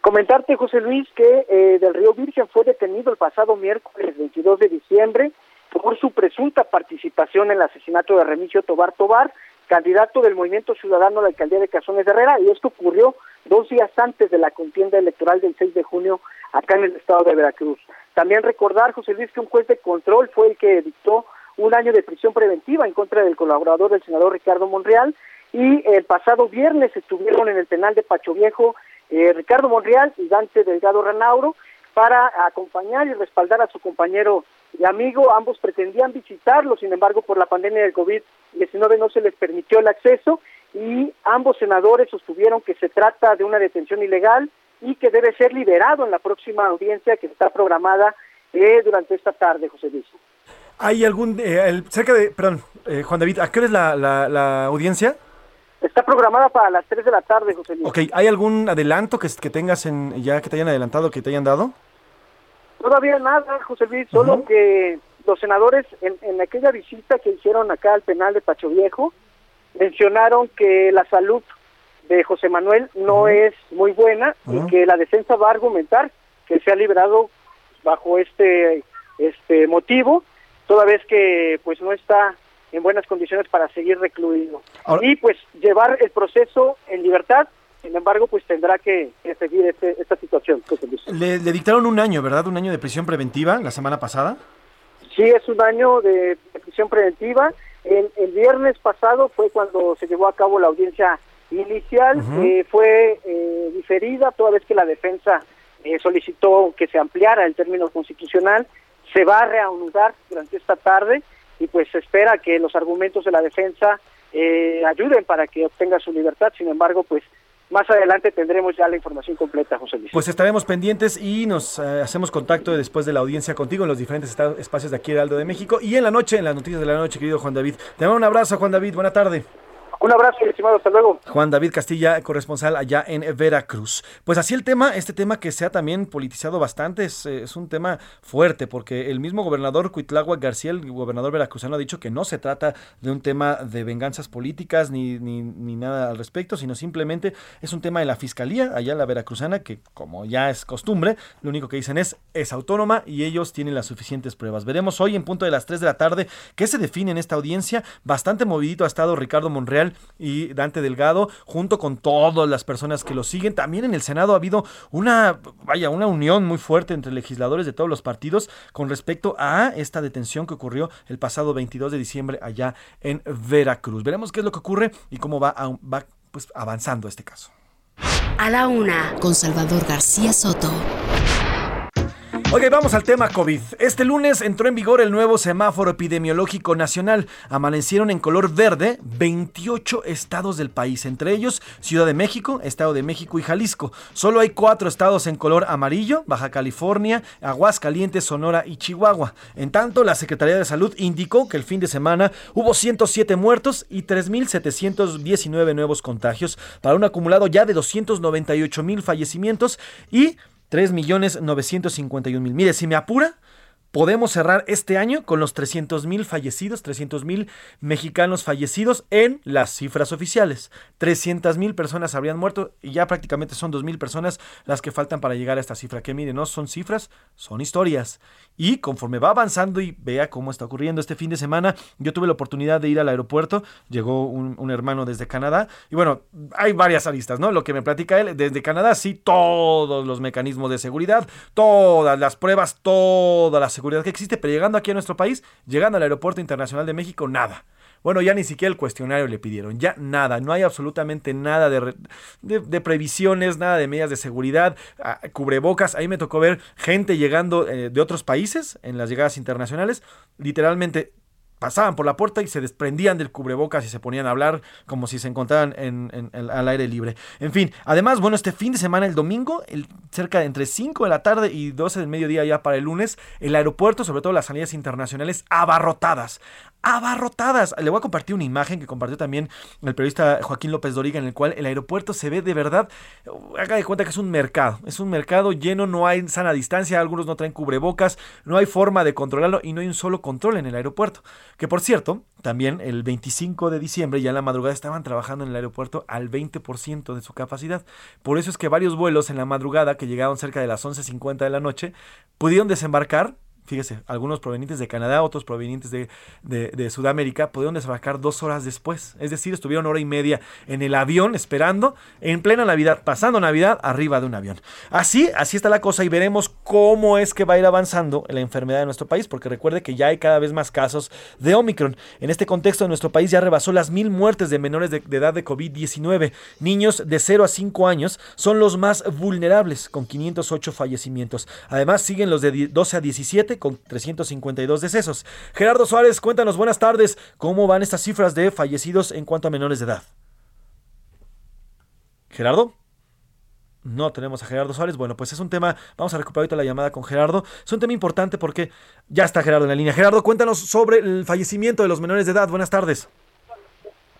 Comentarte, José Luis, que eh, del Río Virgen fue detenido el pasado miércoles 22 de diciembre por su presunta participación en el asesinato de Remigio Tobar Tobar, candidato del Movimiento Ciudadano a la alcaldía de Cazones de Herrera, y esto ocurrió dos días antes de la contienda electoral del 6 de junio acá en el estado de Veracruz. También recordar, José Luis, que un juez de control fue el que dictó un año de prisión preventiva en contra del colaborador del senador Ricardo Monreal, y el pasado viernes estuvieron en el penal de Pacho Viejo eh, Ricardo Monreal y Dante Delgado Ranauro para acompañar y respaldar a su compañero y amigo. Ambos pretendían visitarlo, sin embargo, por la pandemia del COVID-19 no se les permitió el acceso y ambos senadores sostuvieron que se trata de una detención ilegal y que debe ser liberado en la próxima audiencia que está programada eh, durante esta tarde, José Luis. ¿Hay algún, eh, el, cerca de, perdón, eh, Juan David, ¿a qué hora es la, la, la audiencia? Está programada para las 3 de la tarde, José Luis. Ok, ¿hay algún adelanto que, que tengas en, ya que te hayan adelantado, que te hayan dado? Todavía nada, José Luis, solo uh -huh. que los senadores en, en, aquella visita que hicieron acá al penal de Pacho Viejo mencionaron que la salud de José Manuel no uh -huh. es muy buena uh -huh. y que la defensa va a argumentar que se ha liberado bajo este este motivo, toda vez que pues no está en buenas condiciones para seguir recluido. Ahora, y pues llevar el proceso en libertad, sin embargo, pues tendrá que, que seguir este, esta situación. Le, le, dictaron un año, ¿verdad? Un año de prisión preventiva la semana pasada. Sí, es un año de, prisión preventiva. El, el, viernes pasado fue cuando se llevó a cabo la audiencia inicial, uh -huh. eh, fue eh, diferida toda vez que la defensa eh, solicitó que se ampliara el término constitucional. Se va a reanudar durante esta tarde y pues se espera que los argumentos de la defensa eh, ayuden para que obtenga su libertad. Sin embargo, pues más adelante tendremos ya la información completa, José Luis. Pues estaremos pendientes y nos eh, hacemos contacto después de la audiencia contigo en los diferentes espacios de aquí de Aldo de México y en la noche, en las noticias de la noche, querido Juan David. Te mando un abrazo, Juan David. Buena tarde. Un abrazo, estimado, hasta luego. Juan David Castilla, corresponsal allá en Veracruz. Pues así el tema, este tema que se ha también politizado bastante, es, es un tema fuerte, porque el mismo gobernador Cuitlagua García, el gobernador veracruzano, ha dicho que no se trata de un tema de venganzas políticas ni, ni, nada al respecto, sino simplemente es un tema de la fiscalía, allá la veracruzana, que como ya es costumbre, lo único que dicen es, es autónoma y ellos tienen las suficientes pruebas. Veremos hoy en punto de las 3 de la tarde qué se define en esta audiencia. Bastante movidito ha estado Ricardo Monreal y Dante Delgado, junto con todas las personas que lo siguen. También en el Senado ha habido una, vaya, una unión muy fuerte entre legisladores de todos los partidos con respecto a esta detención que ocurrió el pasado 22 de diciembre allá en Veracruz. Veremos qué es lo que ocurre y cómo va, a, va pues, avanzando este caso. A la una, con Salvador García Soto. Ok, vamos al tema COVID. Este lunes entró en vigor el nuevo semáforo epidemiológico nacional. Amanecieron en color verde 28 estados del país, entre ellos Ciudad de México, Estado de México y Jalisco. Solo hay cuatro estados en color amarillo, Baja California, Aguascalientes, Sonora y Chihuahua. En tanto, la Secretaría de Salud indicó que el fin de semana hubo 107 muertos y 3.719 nuevos contagios, para un acumulado ya de 298 mil fallecimientos y 3.951.000. Mire, si me apura, podemos cerrar este año con los 300 mil fallecidos, 300 mil mexicanos fallecidos en las cifras oficiales. 300 mil personas habrían muerto y ya prácticamente son 2 mil personas las que faltan para llegar a esta cifra. Que mire, no son cifras, son historias. Y conforme va avanzando y vea cómo está ocurriendo este fin de semana, yo tuve la oportunidad de ir al aeropuerto, llegó un, un hermano desde Canadá y bueno, hay varias aristas, ¿no? Lo que me platica él, desde Canadá sí, todos los mecanismos de seguridad, todas las pruebas, todas las seguridad que existe, pero llegando aquí a nuestro país, llegando al Aeropuerto Internacional de México, nada. Bueno, ya ni siquiera el cuestionario le pidieron, ya nada, no hay absolutamente nada de, de, previsiones, nada de medidas de seguridad, ah, cubrebocas. Ahí me tocó ver gente llegando eh, de otros países en las llegadas internacionales, literalmente pasaban por la puerta y se desprendían del cubrebocas y se ponían a hablar como si se encontraran en, en, al aire libre. En fin, además, bueno, este fin de semana, el domingo, el, cerca de entre 5 de la tarde y 12 del mediodía ya para el lunes, el aeropuerto, sobre todo las salidas internacionales, abarrotadas abarrotadas. Le voy a compartir una imagen que compartió también el periodista Joaquín López Doriga, en el cual el aeropuerto se ve de verdad, haga de cuenta que es un mercado, es un mercado lleno, no hay sana distancia, algunos no traen cubrebocas, no hay forma de controlarlo y no hay un solo control en el aeropuerto. Que por cierto, también el 25 de diciembre, ya en la madrugada, estaban trabajando en el aeropuerto al 20% de su capacidad. Por eso es que varios vuelos en la madrugada, que llegaron cerca de las 11.50 de la noche, pudieron desembarcar fíjese, algunos provenientes de Canadá, otros provenientes de, de, Sudamérica, pudieron desembarcar dos horas después. Es decir, estuvieron hora y media en el avión esperando, en plena Navidad, pasando Navidad, arriba de un avión. Así, así está la cosa y veremos cómo es que va a ir avanzando la enfermedad de nuestro país, porque recuerde que ya hay cada vez más casos de Omicron. En este contexto, nuestro país ya rebasó las mil muertes de menores de, de edad de COVID-19. Niños de 0 a 5 años son los más vulnerables, con 508 fallecimientos. Además, siguen los de 12 a 17 con 352 decesos. Gerardo Suárez, cuéntanos, buenas tardes, ¿cómo van estas cifras de fallecidos en cuanto a menores de edad? Gerardo. No tenemos a Gerardo Suárez. Bueno, pues es un tema, vamos a recuperar ahorita la llamada con Gerardo. Es un tema importante porque ya está Gerardo en la línea. Gerardo, cuéntanos sobre el fallecimiento de los menores de edad. Buenas tardes.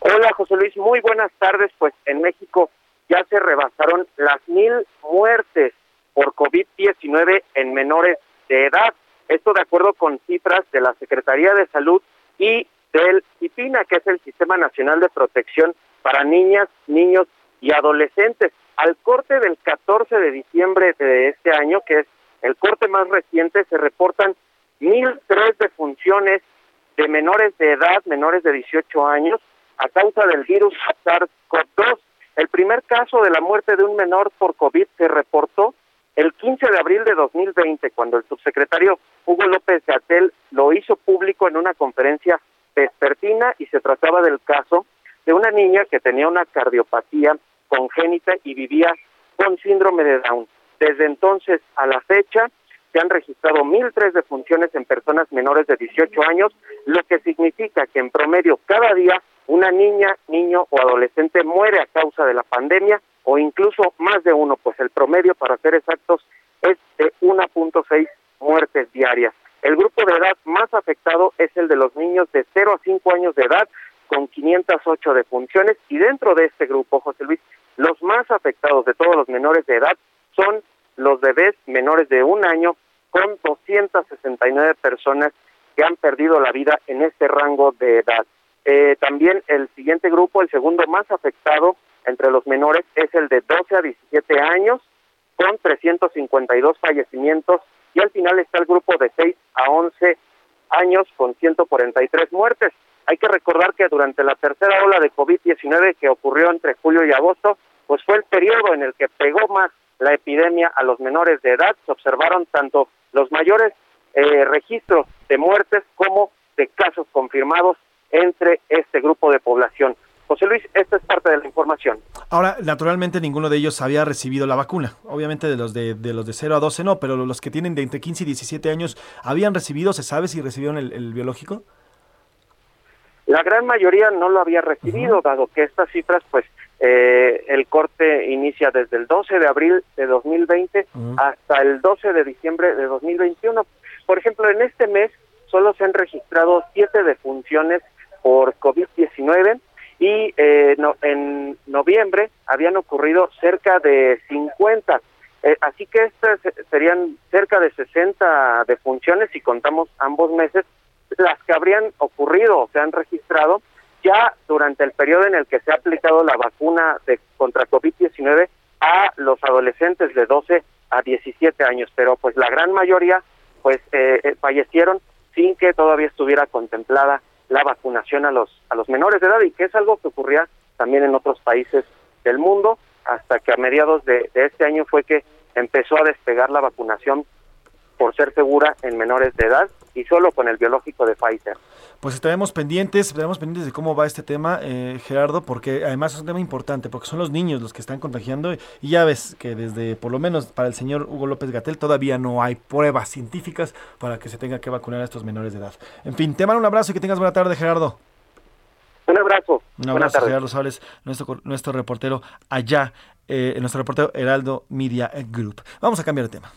Hola, José Luis. Muy buenas tardes. Pues en México ya se rebasaron las mil muertes por COVID-19 en menores de edad. Esto de acuerdo con cifras de la Secretaría de Salud y del CIPINA, que es el Sistema Nacional de Protección para Niñas, Niños y Adolescentes. Al corte del 14 de diciembre de este año, que es el corte más reciente, se reportan 1.003 defunciones de menores de edad, menores de 18 años, a causa del virus SARS-CoV-2. El primer caso de la muerte de un menor por COVID se reportó el 15 de abril de 2020, cuando el subsecretario Hugo López Gatel lo hizo público en una conferencia vespertina y se trataba del caso de una niña que tenía una cardiopatía congénita y vivía con síndrome de Down. Desde entonces a la fecha se han registrado 1.003 defunciones en personas menores de 18 años, lo que significa que en promedio cada día una niña, niño o adolescente muere a causa de la pandemia o incluso más de uno, pues el promedio, para ser exactos, es de 1.6 muertes diarias. El grupo de edad más afectado es el de los niños de 0 a 5 años de edad, con 508 defunciones, y dentro de este grupo, José Luis, los más afectados de todos los menores de edad son los bebés menores de un año, con 269 personas que han perdido la vida en este rango de edad. Eh, también el siguiente grupo, el segundo más afectado entre los menores, es el de 12 a 17 años, con 352 fallecimientos, y al final está el grupo de 6 a 11 años, con 143 muertes. Hay que recordar que durante la tercera ola de COVID-19 que ocurrió entre julio y agosto, pues fue el periodo en el que pegó más la epidemia a los menores de edad. Se observaron tanto los mayores eh, registros de muertes como de casos confirmados entre este grupo de población. José Luis, esta es parte de la información. Ahora, naturalmente ninguno de ellos había recibido la vacuna. Obviamente de los de, de los de 0 a 12 no, pero los que tienen de entre 15 y 17 años, ¿habían recibido? ¿Se sabe si recibieron el, el biológico? La gran mayoría no lo había recibido, dado que estas cifras, pues, eh, el corte inicia desde el 12 de abril de 2020 hasta el 12 de diciembre de 2021. Por ejemplo, en este mes solo se han registrado siete defunciones por COVID-19 y eh, no, en noviembre habían ocurrido cerca de 50. Eh, así que estas serían cerca de 60 defunciones si contamos ambos meses, las que habrían ocurrido o se han registrado ya durante el periodo en el que se ha aplicado la vacuna de contra COVID-19 a los adolescentes de 12 a 17 años, pero pues la gran mayoría pues eh, eh, fallecieron sin que todavía estuviera contemplada la vacunación a los a los menores de edad y que es algo que ocurría también en otros países del mundo hasta que a mediados de, de este año fue que empezó a despegar la vacunación por ser segura en menores de edad y solo con el biológico de Pfizer. Pues estaremos pendientes, estaremos pendientes de cómo va este tema, eh, Gerardo, porque además es un tema importante, porque son los niños los que están contagiando y ya ves que desde, por lo menos para el señor Hugo López Gatel, todavía no hay pruebas científicas para que se tenga que vacunar a estos menores de edad. En fin, te mando un abrazo y que tengas buena tarde, Gerardo. Un abrazo. Un abrazo, Gerardo Sales, nuestro, nuestro reportero allá, eh, nuestro reportero Heraldo Media Group. Vamos a cambiar de tema.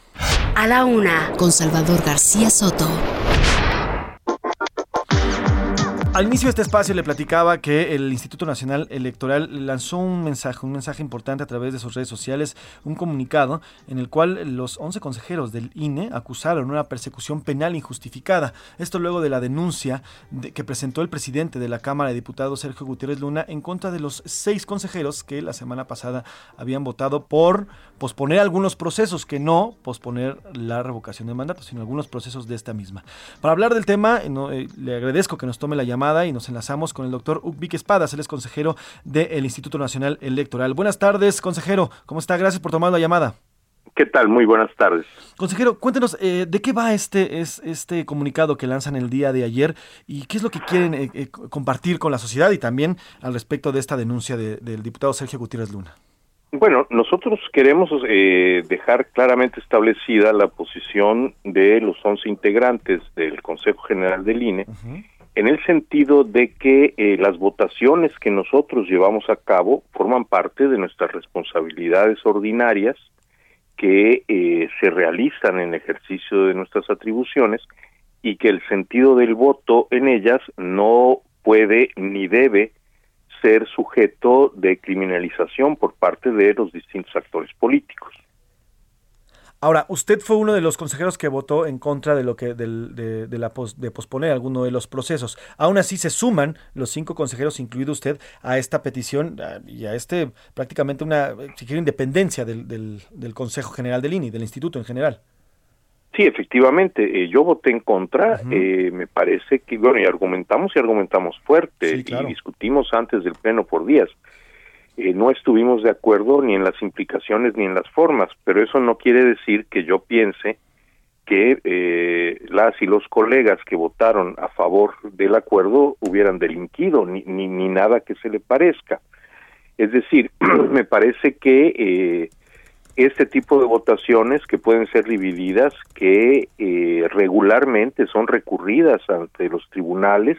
A la una, con Salvador García Soto. Al inicio de este espacio le platicaba que el Instituto Nacional Electoral lanzó un mensaje, un mensaje importante a través de sus redes sociales, un comunicado en el cual los 11 consejeros del INE acusaron una persecución penal injustificada. Esto luego de la denuncia de, que presentó el presidente de la Cámara de Diputados, Sergio Gutiérrez Luna, en contra de los seis consejeros que la semana pasada habían votado por posponer algunos procesos, que no posponer la revocación de mandato, sino algunos procesos de esta misma. Para hablar del tema, no, eh, le agradezco que nos tome la llamada y nos enlazamos con el doctor Vic Espadas, él es consejero del Instituto Nacional Electoral. Buenas tardes, consejero. ¿Cómo está? Gracias por tomar la llamada. ¿Qué tal? Muy buenas tardes. Consejero, cuéntenos eh, de qué va este, es, este comunicado que lanzan el día de ayer y qué es lo que quieren eh, eh, compartir con la sociedad y también al respecto de esta denuncia de, del diputado Sergio Gutiérrez Luna. Bueno, nosotros queremos eh, dejar claramente establecida la posición de los 11 integrantes del Consejo General del INE, uh -huh. En el sentido de que eh, las votaciones que nosotros llevamos a cabo forman parte de nuestras responsabilidades ordinarias que eh, se realizan en ejercicio de nuestras atribuciones y que el sentido del voto en ellas no puede ni debe ser sujeto de criminalización por parte de los distintos actores políticos. Ahora, usted fue uno de los consejeros que votó en contra de lo que del, de, de, la pos, de posponer alguno de los procesos. Aún así se suman los cinco consejeros, incluido usted, a esta petición y a este prácticamente una, si quiere, independencia del, del, del Consejo General del INI, del instituto en general. Sí, efectivamente, eh, yo voté en contra, uh -huh. eh, me parece que, bueno, y argumentamos y argumentamos fuerte, sí, claro. y discutimos antes del Pleno por días. Eh, no estuvimos de acuerdo ni en las implicaciones ni en las formas, pero eso no quiere decir que yo piense que eh, las y los colegas que votaron a favor del acuerdo hubieran delinquido, ni, ni, ni nada que se le parezca. Es decir, me parece que eh, este tipo de votaciones que pueden ser divididas, que eh, regularmente son recurridas ante los tribunales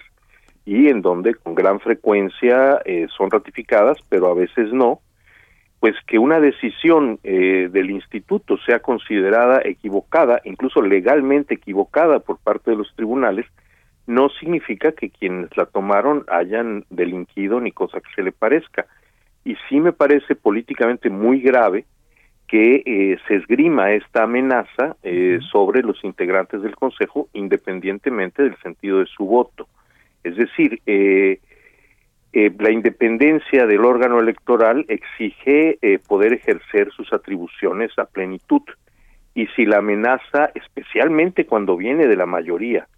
y en donde con gran frecuencia eh, son ratificadas, pero a veces no, pues que una decisión eh, del instituto sea considerada equivocada, incluso legalmente equivocada por parte de los tribunales, no significa que quienes la tomaron hayan delinquido ni cosa que se le parezca. Y sí me parece políticamente muy grave que eh, se esgrima esta amenaza eh, sobre los integrantes del Consejo independientemente del sentido de su voto. Es decir, eh, eh, la independencia del órgano electoral exige eh, poder ejercer sus atribuciones a plenitud. Y si la amenaza, especialmente cuando viene de la mayoría,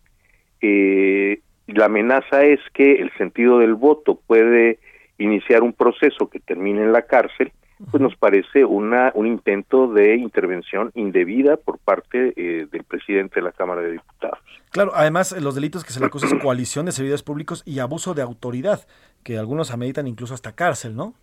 la amenaza es que el sentido del voto puede iniciar un proceso que termine en la cárcel, pues nos parece una, un intento de intervención indebida por parte eh, del presidente de la Cámara de Diputados. Claro, además los delitos que se le acusa es coalición de servidores públicos y abuso de autoridad, que algunos ameritan incluso hasta cárcel, ¿no?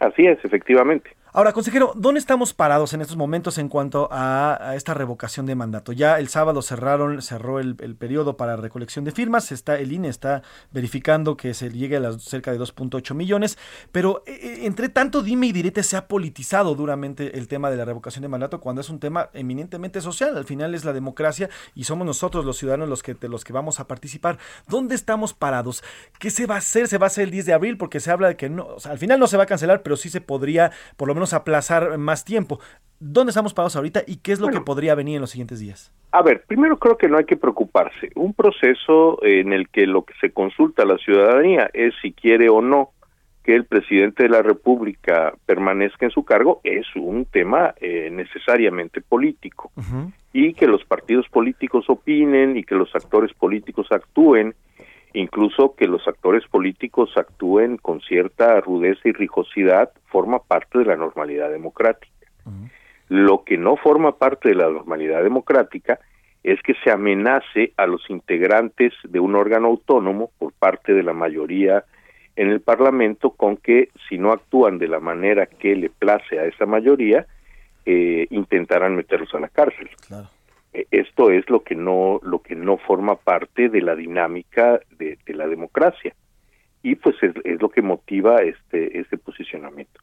Así es, efectivamente. Ahora, consejero, ¿dónde estamos parados en estos momentos en cuanto a, esta revocación de mandato? Ya el sábado cerraron, cerró el, periodo para recolección de firmas, está, el INE está verificando que se llegue a las cerca de 2.8 millones, pero eh, eh, entre tanto dime y direte se ha politizado duramente el tema de la revocación de mandato cuando es un tema eminentemente social, al final es la democracia y somos nosotros los ciudadanos los que, los que vamos a participar. ¿Dónde estamos parados? ¿Qué se va a hacer? ¿Se va a hacer el 10 de abril? Porque se habla de que no, al final no se va a cancelar, pero sí se podría por lo menos aplazar más tiempo. ¿Dónde estamos parados ahorita y qué es lo que podría venir en los siguientes días? A ver, primero creo que no hay que preocuparse. Un proceso en el que lo que se consulta a la ciudadanía es si quiere o no que el presidente de la República permanezca en su cargo es un tema eh, necesariamente político. Y que los partidos políticos opinen y que los actores políticos actúen incluso que los actores políticos actúen con cierta rudeza y rijosidad, forma parte de la normalidad democrática. Lo que no forma parte de la normalidad democrática es que se amenace a los integrantes de un órgano autónomo por parte de la mayoría en el Parlamento con que si no actúan de la manera que le place a esa mayoría, eh, intentarán meterlos a la cárcel. Claro. Eh, esto es lo que no lo que no forma parte de la dinámica de, la democracia. Y pues es, lo que motiva este este posicionamiento.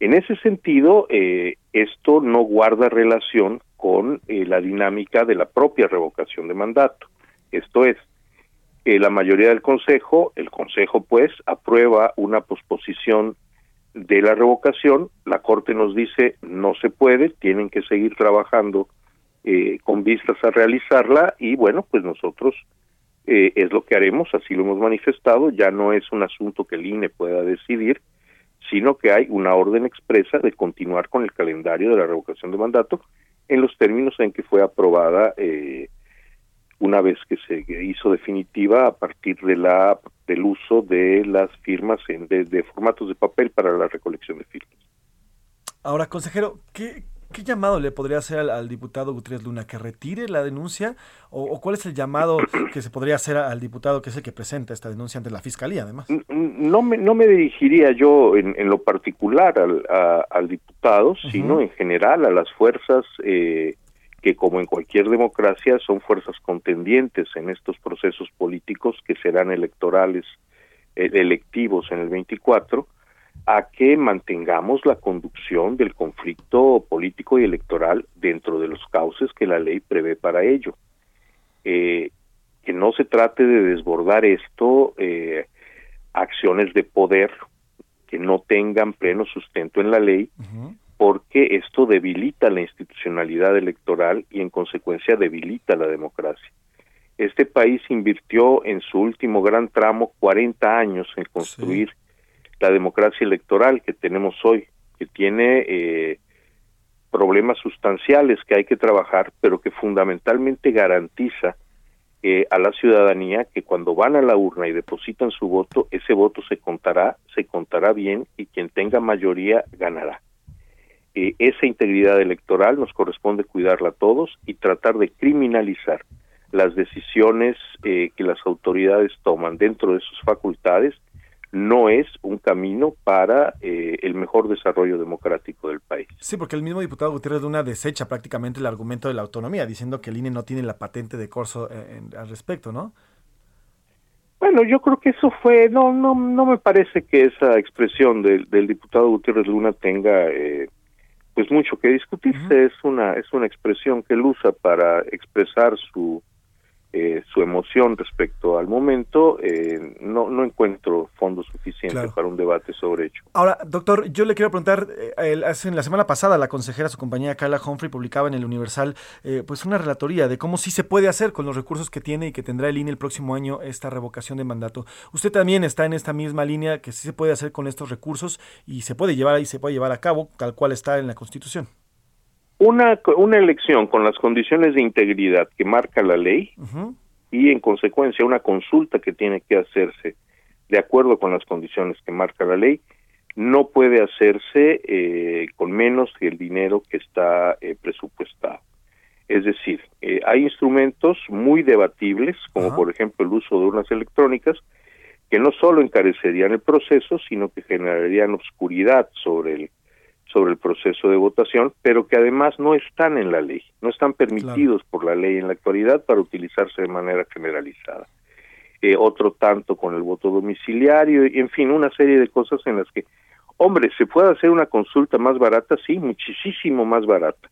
En ese sentido eh, esto no guarda relación con eh, la dinámica de la propia revocación de mandato. Esto es la mayoría del consejo el consejo pues aprueba una posposición de la revocación. La corte nos dice no se puede tienen que seguir trabajando eh, con vistas a realizarla y bueno, pues nosotros eh, es lo que haremos, así lo hemos manifestado, ya no es un asunto que el INE pueda decidir, sino que hay una orden expresa de continuar con el calendario de la revocación de mandato en los términos en que fue aprobada eh, una vez que se hizo definitiva a partir de la del uso de las firmas en, de formatos de papel para la recolección de firmas. Ahora, consejero, ¿qué, ¿Qué llamado le podría hacer al, diputado Gutiérrez Luna? ¿Que retire la denuncia? O, cuál es el llamado que se podría hacer al diputado que es el que presenta esta denuncia ante la fiscalía, además? No me, no me dirigiría yo en, lo particular al, al diputado, sino en general a las fuerzas eh, que, como en cualquier democracia, son fuerzas contendientes en estos procesos políticos que serán electorales, eh, electivos en el 24 a que mantengamos la conducción del conflicto político y electoral dentro de los cauces que la ley prevé para ello. Eh, que no se trate de desbordar esto eh, acciones de poder que no tengan pleno sustento en la ley, porque esto debilita la institucionalidad electoral y en consecuencia debilita la democracia. Este país invirtió en su último gran tramo 40 años en construir la democracia electoral que tenemos hoy, que tiene eh, problemas sustanciales que hay que trabajar, pero que fundamentalmente garantiza eh, a la ciudadanía que cuando van a la urna y depositan su voto, ese voto se contará, se contará bien y quien tenga mayoría ganará. Eh, esa integridad electoral nos corresponde cuidarla a todos y tratar de criminalizar las decisiones que las autoridades toman dentro de sus facultades no es un camino para eh, el mejor desarrollo democrático del país. Sí, porque el mismo diputado Gutiérrez Luna desecha prácticamente el argumento de la autonomía, diciendo que el INE no tiene la patente de corso eh, al respecto, ¿no? Bueno, yo creo que eso fue, no, no, no me parece que esa expresión del, diputado Gutiérrez Luna tenga, eh, pues mucho que discutirse. Es una, es una expresión que él usa para expresar su eh, su emoción respecto al momento, eh, no, no encuentro fondos suficientes para un debate sobre ello. Ahora, doctor, yo le quiero preguntar, eh, hace, la semana pasada la consejera, su compañera Carla Humphrey, publicaba en el Universal pues una relatoría de cómo sí se puede hacer con los recursos que tiene y que tendrá el INE el próximo año esta revocación de mandato. Usted también está en esta misma línea que sí se puede hacer con estos recursos y se puede llevar y se puede llevar a cabo tal cual está en la Constitución. Una, una elección con las condiciones de integridad que marca la ley y en consecuencia una consulta que tiene que hacerse de acuerdo con las condiciones que marca la ley no puede hacerse eh, con menos que el dinero que está eh, presupuestado. Es decir, eh, hay instrumentos muy debatibles, como por ejemplo el uso de urnas electrónicas, que no solo encarecerían el proceso, sino que generarían oscuridad sobre el sobre el proceso de votación, pero que además no están en la ley, no están permitidos por la ley en la actualidad para utilizarse de manera generalizada. Eh, otro tanto con el voto domiciliario, y en fin, una serie de cosas en las que, hombre, se puede hacer una consulta más barata, sí, muchísimo más barata,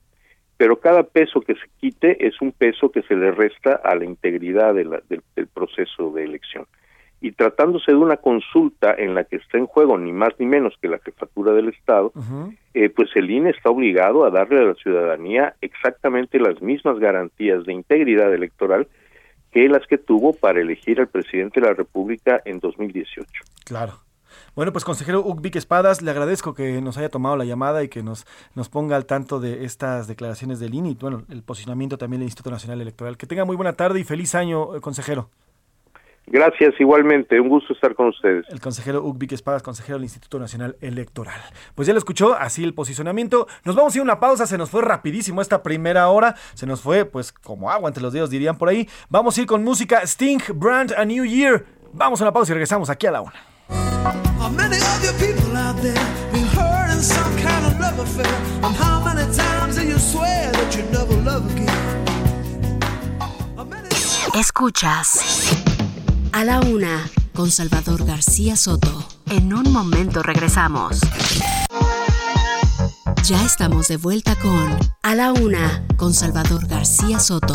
pero cada peso que se quite es un peso que se le resta a la integridad del, del proceso de elección y tratándose de una consulta en la que está en juego ni más ni menos que la jefatura del Estado, eh, pues el INE está obligado a darle a la ciudadanía exactamente las mismas garantías de integridad electoral que las que tuvo para elegir al presidente de la República en 2018. Claro. Bueno, pues consejero Ucvic Espadas, le agradezco que nos haya tomado la llamada y que nos, nos ponga al tanto de estas declaraciones del INE y bueno, el posicionamiento también del Instituto Nacional Electoral. Que tenga muy buena tarde y feliz año, eh, consejero. Gracias, igualmente. Un gusto estar con ustedes. El consejero Ucvic Espadas, consejero del Instituto Nacional Electoral. Pues ya lo escuchó, así el posicionamiento. Nos vamos a ir a una pausa, se nos fue rapidísimo esta primera hora. Se nos fue, pues, como agua entre los dedos, dirían por ahí. Vamos a ir con música Sting, Brand, A New Year. Vamos a una pausa y regresamos aquí a la una. Escuchas a la una con Salvador García Soto. En un momento regresamos. Ya estamos de vuelta con A la una con Salvador García Soto.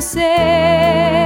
Say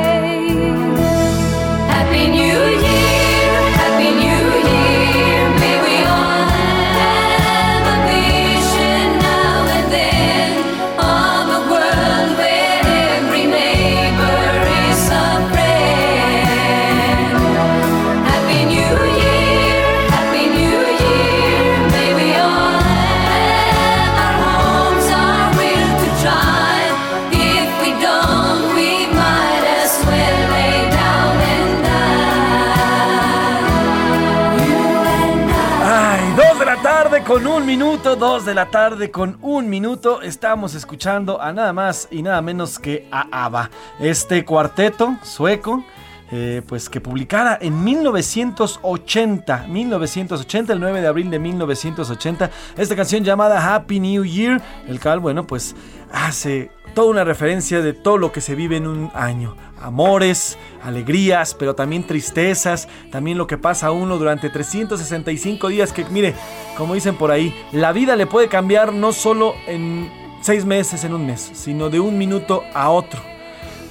con un minuto, dos de la tarde con un minuto. Estamos escuchando a nada más y nada menos que a ABBA. Este cuarteto sueco. eh, pues que publicara en 1980, 1980, el 9 de abril de 1980, esta canción llamada Happy New Year, el cual, bueno, pues hace toda una referencia de todo lo que se vive en un año. Amores, alegrías, pero también tristezas, también lo que pasa a uno durante 365 días, que mire, como dicen por ahí, la vida le puede cambiar no solo en seis meses, en un mes, sino de un minuto a otro.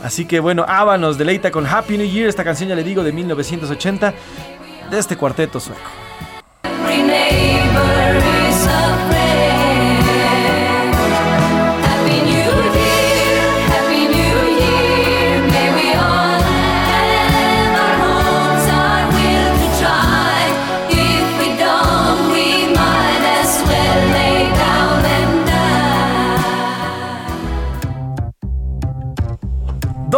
Así que bueno, Ava nos deleita con Happy New Year, esta canción ya le digo de 1980, de este cuarteto sueco.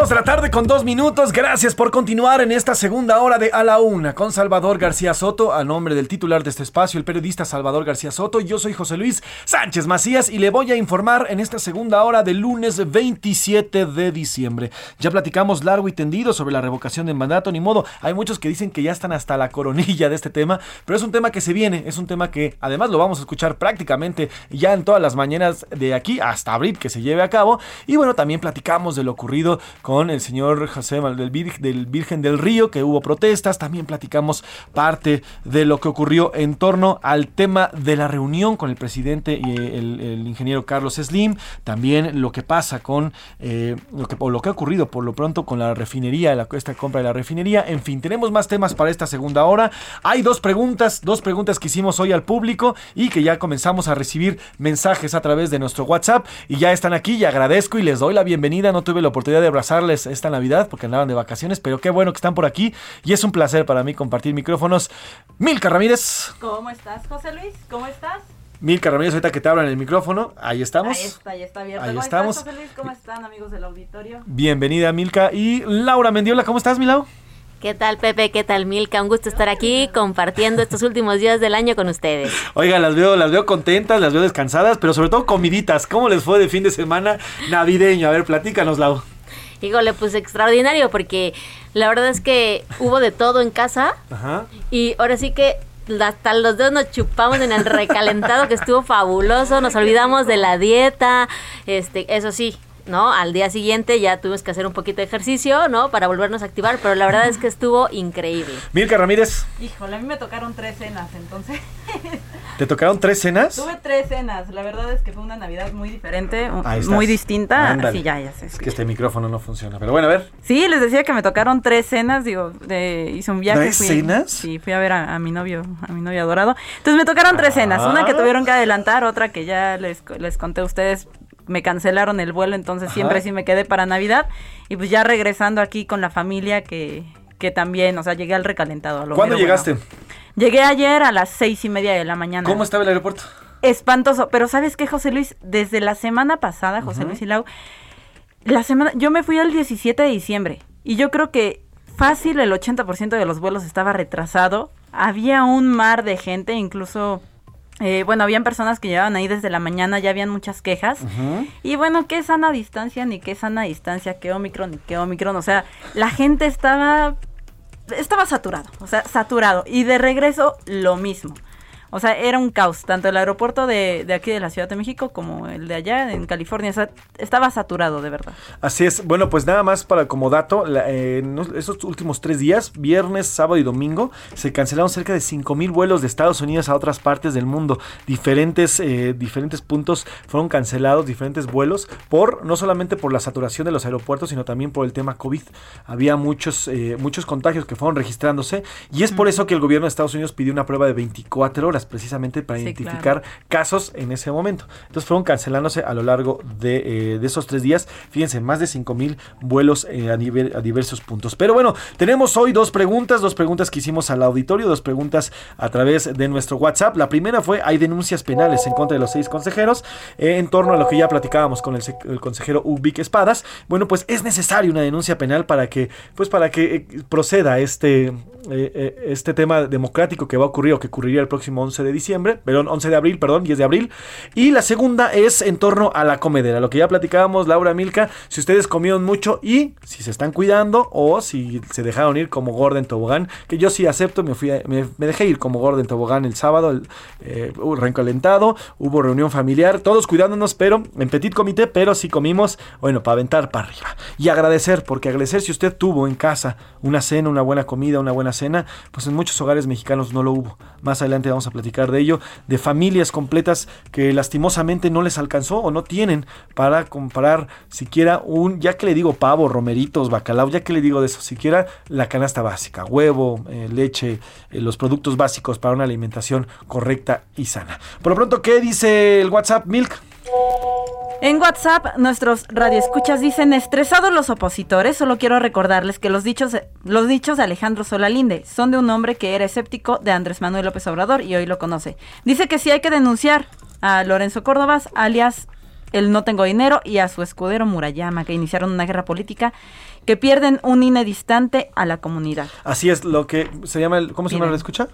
2 la tarde con dos minutos. Gracias por continuar en esta segunda hora de A la Una con Salvador García Soto, a nombre del titular de este espacio, el periodista Salvador García Soto. Yo soy José Luis Sánchez Macías y le voy a informar en esta segunda hora del lunes 27 de diciembre. Ya platicamos largo y tendido sobre la revocación del mandato, ni modo. Hay muchos que dicen que ya están hasta la coronilla de este tema, pero es un tema que se viene, es un tema que además lo vamos a escuchar prácticamente ya en todas las mañanas de aquí hasta abril que se lleve a cabo. Y bueno, también platicamos de lo ocurrido con el señor José del, del Virgen del Río, que hubo protestas. También platicamos parte de lo que ocurrió en torno al tema de la reunión con el presidente y el, el ingeniero Carlos Slim. También lo que pasa con eh, lo, que, o lo que ha ocurrido por lo pronto con la refinería, la, esta compra de la refinería. En fin, tenemos más temas para esta segunda hora. Hay dos preguntas, dos preguntas que hicimos hoy al público y que ya comenzamos a recibir mensajes a través de nuestro WhatsApp y ya están aquí y agradezco y les doy la bienvenida. No tuve la oportunidad de esta Navidad porque andaban de vacaciones, pero qué bueno que están por aquí y es un placer para mí compartir micrófonos. Milka Ramírez. ¿Cómo estás, José Luis? ¿Cómo estás? Milka Ramírez, ahorita que te abran el micrófono, ahí estamos. Ahí está, ahí está abierto. Ahí ¿Cómo estamos. estás, José Luis? ¿Cómo están, amigos del auditorio? Bienvenida Milka y Laura Mendiola, ¿cómo estás, Milau? ¿Qué tal, Pepe? ¿Qué tal, Milka? Un gusto estar aquí compartiendo estos últimos días del año con ustedes. Oiga, las veo, las veo contentas, las veo descansadas, pero sobre todo comiditas. ¿Cómo les fue de fin de semana navideño? A ver, platícanos, Lau. Híjole, pues extraordinario porque la verdad es que hubo de todo en casa Ajá. y ahora sí que hasta los dedos nos chupamos en el recalentado que estuvo fabuloso, nos olvidamos de la dieta, este, eso sí, ¿no? Al día siguiente ya tuvimos que hacer un poquito de ejercicio, ¿no? Para volvernos a activar, pero la verdad es que estuvo increíble. Milka Ramírez, Híjole, a mí me tocaron tres cenas, entonces. ¿te tocaron tres cenas? Tuve tres cenas. La verdad es que fue una Navidad muy diferente, muy distinta. Ándale. Sí, ya, ya sé. Es que este micrófono no funciona. Pero bueno, a ver. Sí, les decía que me tocaron tres cenas, digo, de, hice un viaje. ¿Tres fui- cenas? Sí, fui a ver a, a mi novio, a mi novio adorado. Entonces me tocaron tres cenas, una que Ah. tuvieron que adelantar, otra que ya les, les conté a ustedes, me cancelaron el vuelo, entonces Ajá. siempre sí me quedé para Navidad. Y pues ya regresando aquí con la familia que, que también, o sea, llegué al recalentado. a lo ¿Cuándo mero llegaste? bueno. Llegué ayer a las seis y media de la mañana. ¿Cómo estaba el aeropuerto? Espantoso, pero ¿sabes qué, José Luis? Desde la semana pasada, José. Luis y Lau, la semana, yo me fui el 17 de diciembre y yo creo que fácil el 80% de los vuelos estaba retrasado. Había un mar de gente, incluso, eh, bueno, habían personas que llegaban ahí desde la mañana, ya habían muchas quejas. Y bueno, qué sana distancia, ni qué sana distancia, qué Omicron, ni qué Omicron. O sea, la gente estaba, estaba saturado, o sea, saturado. Y de regreso, lo mismo. O sea, era un caos, tanto el aeropuerto de, de aquí de la Ciudad de México como el de allá en California. O sea, estaba saturado, de verdad. Así es. Bueno, pues nada más para como dato, la- eh, en esos últimos tres días, viernes, sábado y domingo, se cancelaron cerca de 5 mil vuelos de Estados Unidos a otras partes del mundo. Diferentes, eh, diferentes puntos fueron cancelados, diferentes vuelos, por no solamente por la saturación de los aeropuertos, sino también por el tema COVID. Había muchos, eh, muchos contagios que fueron registrándose y es por eso que el gobierno de Estados Unidos pidió una prueba de 24 horas precisamente para Sí, identificar casos en ese momento. Entonces fueron cancelándose a lo largo de, eh, de esos tres días. Fíjense, más de 5 mil vuelos eh, a, nivel- a diversos puntos. Pero bueno, tenemos hoy dos preguntas, dos preguntas que hicimos al auditorio, dos preguntas a través de nuestro WhatsApp. La primera fue, hay denuncias penales en contra de los seis consejeros eh, en torno a lo que ya platicábamos con el, consejero Ubic Espadas. Bueno, pues es necesaria una denuncia penal para que, pues para que proceda este, eh, eh, este tema democrático que va a ocurrir o que ocurriría el próximo 11 de diciembre, perdón, 11 de abril, perdón, 10 de abril. Y la segunda es en torno a la comedera, lo que ya platicábamos, Laura Milka, si ustedes comieron mucho y si se están cuidando o si se dejaron ir como gorda en tobogán, que yo sí acepto, me, fui a- me, dejé ir como gorda en tobogán el sábado, el, eh, hubo reunión familiar, todos cuidándonos, pero en petit comité, pero sí comimos, bueno, para aventar para arriba. Y agradecer, porque agradecer si usted tuvo en casa una cena, una buena comida, una buena cena, pues en muchos hogares mexicanos no lo hubo. Más adelante vamos a platicar de ello, de familias completas que lastimosamente no les alcanzó o no tienen para comprar siquiera un, ya que le digo pavo, romeritos, bacalao, ya que le digo de eso, siquiera la canasta básica, huevo, eh, leche, eh, los productos básicos para una alimentación correcta y sana. Por lo pronto, ¿qué dice el WhatsApp Milk? En WhatsApp, nuestros radioescuchas dicen, estresados los opositores, solo quiero recordarles que los dichos, los dichos de Alejandro Solalinde son de un hombre que era escéptico de Andrés Manuel López Obrador y hoy lo conoce. Dice que sí hay que denunciar a Lorenzo Córdobas, alias el no tengo dinero, y a su escudero Murayama, que iniciaron una guerra política que pierden un INE distante a la comunidad. Así es lo que se llama, el, ¿cómo se llama la escucha?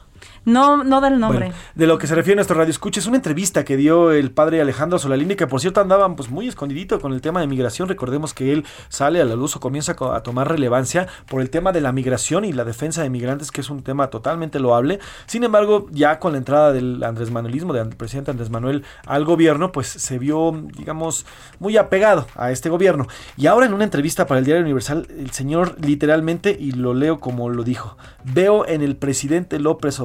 No, no da el nombre. Bueno, de lo que se refiere a nuestro radio escucha es una entrevista que dio el padre Alejandro Solalini, que por cierto andaban pues muy escondidito con el tema de migración. Recordemos que él sale a la luz o comienza a tomar relevancia por el tema de la migración y la defensa de migrantes, que es un tema totalmente loable. Sin embargo, ya con la entrada del Andrés Manuelismo, del presidente Andrés Manuel al gobierno, pues se vio, digamos, muy apegado a este gobierno. Y ahora en una entrevista para el Diario Universal, el señor literalmente, y lo leo como lo dijo, veo en el presidente López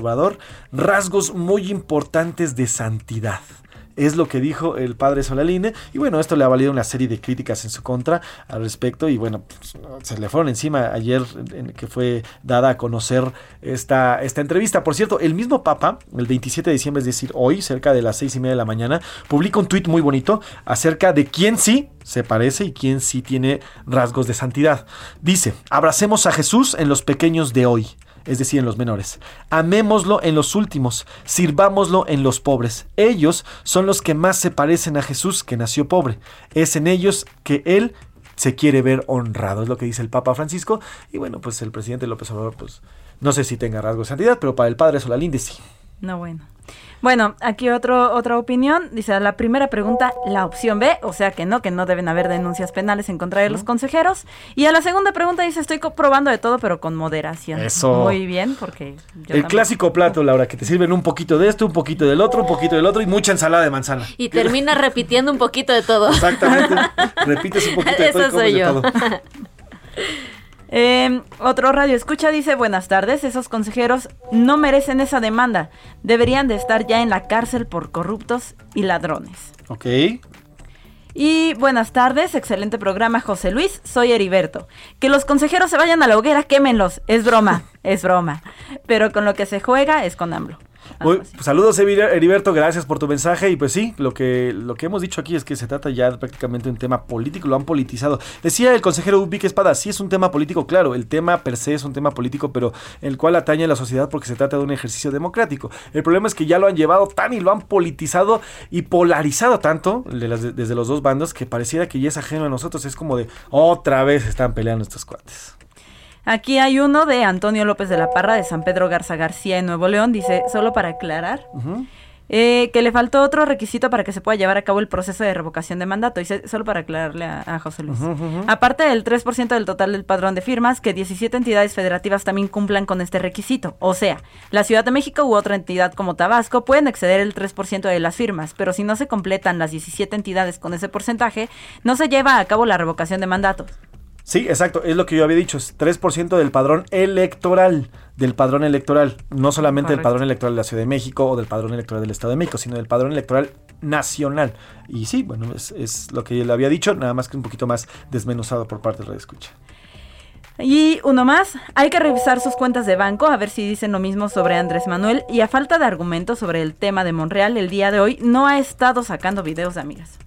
Rasgos muy importantes de santidad. Es lo que dijo el padre Solaline. Y bueno, esto le ha valido una serie de críticas en su contra al respecto. Y bueno, pues, se le fueron encima ayer que fue dada a conocer esta, esta entrevista. Por cierto, el mismo Papa, el 27 de diciembre, es decir, hoy, cerca de las seis y media de la mañana, publica un tuit muy bonito acerca de quién sí se parece y quién sí tiene rasgos de santidad. Dice, abracemos a Jesús en los pequeños de hoy es decir, en los menores. Amémoslo en los últimos, sirvámoslo en los pobres. Ellos son los que más se parecen a Jesús que nació pobre. Es en ellos que Él se quiere ver honrado, es lo que dice el Papa Francisco. Y bueno, pues el presidente López Obrador, pues no sé si tenga rasgos de santidad, pero para el padre Solalinde sí. No, bueno. Bueno, aquí otro, otra opinión. Dice, la primera pregunta, la opción B, o sea que no, que no deben haber denuncias penales en contra de los consejeros. Y a la segunda pregunta dice, estoy probando de todo, pero con moderación. Eso. Muy bien, porque... El clásico plato, Laura, que te sirven un poquito de esto, un poquito del otro, un poquito del otro y mucha ensalada de manzana. Y termina repitiendo un poquito de todo. Exactamente. Repites un poquito de todo. Eso soy yo. Eh, otro radio escucha dice, buenas tardes, esos consejeros no merecen esa demanda, deberían de estar ya en la cárcel por corruptos y ladrones. Ok. Y buenas tardes, excelente programa José Luis, soy Heriberto. Que los consejeros se vayan a la hoguera, quémenlos, es broma, es broma. Pero con lo que se juega es con AMLO. Muy, pues, saludos Heriberto, gracias por tu mensaje y pues sí, lo que, lo que hemos dicho aquí es que se trata ya prácticamente de un tema político, lo han politizado. Decía el consejero Ubique Espada, sí es un tema político, claro, el tema per se es un tema político, pero el cual atañe a la sociedad porque se trata de un ejercicio democrático. El problema es que ya lo han llevado tan y lo han politizado y polarizado tanto desde los dos bandos que pareciera que ya es ajeno a nosotros, es como de otra vez están peleando estos cuates. Aquí hay uno de Antonio López de la Parra de San Pedro Garza García en Nuevo León. Dice, solo para aclarar, eh, que le faltó otro requisito para que se pueda llevar a cabo el proceso de revocación de mandato. Dice, solo para aclararle a, José Luis. Aparte del 3% del total del padrón de firmas, que 17 entidades federativas también cumplan con este requisito. O sea, la Ciudad de México u otra entidad como Tabasco pueden exceder el 3% de las firmas, pero si no se completan las 17 entidades con ese porcentaje, no se lleva a cabo la revocación de mandatos. Sí, exacto, es lo que yo había dicho, es 3% del padrón electoral, del padrón electoral, no solamente del padrón electoral de la Ciudad de México o del padrón electoral del Estado de México, sino del padrón electoral nacional. Y sí, bueno, es, lo que le había dicho, nada más que un poquito más desmenuzado por parte de la escucha. Y uno más, hay que revisar sus cuentas de banco a ver si dicen lo mismo sobre Andrés Manuel y a falta de argumentos sobre el tema de Monreal el día de hoy no ha estado sacando videos de amigas.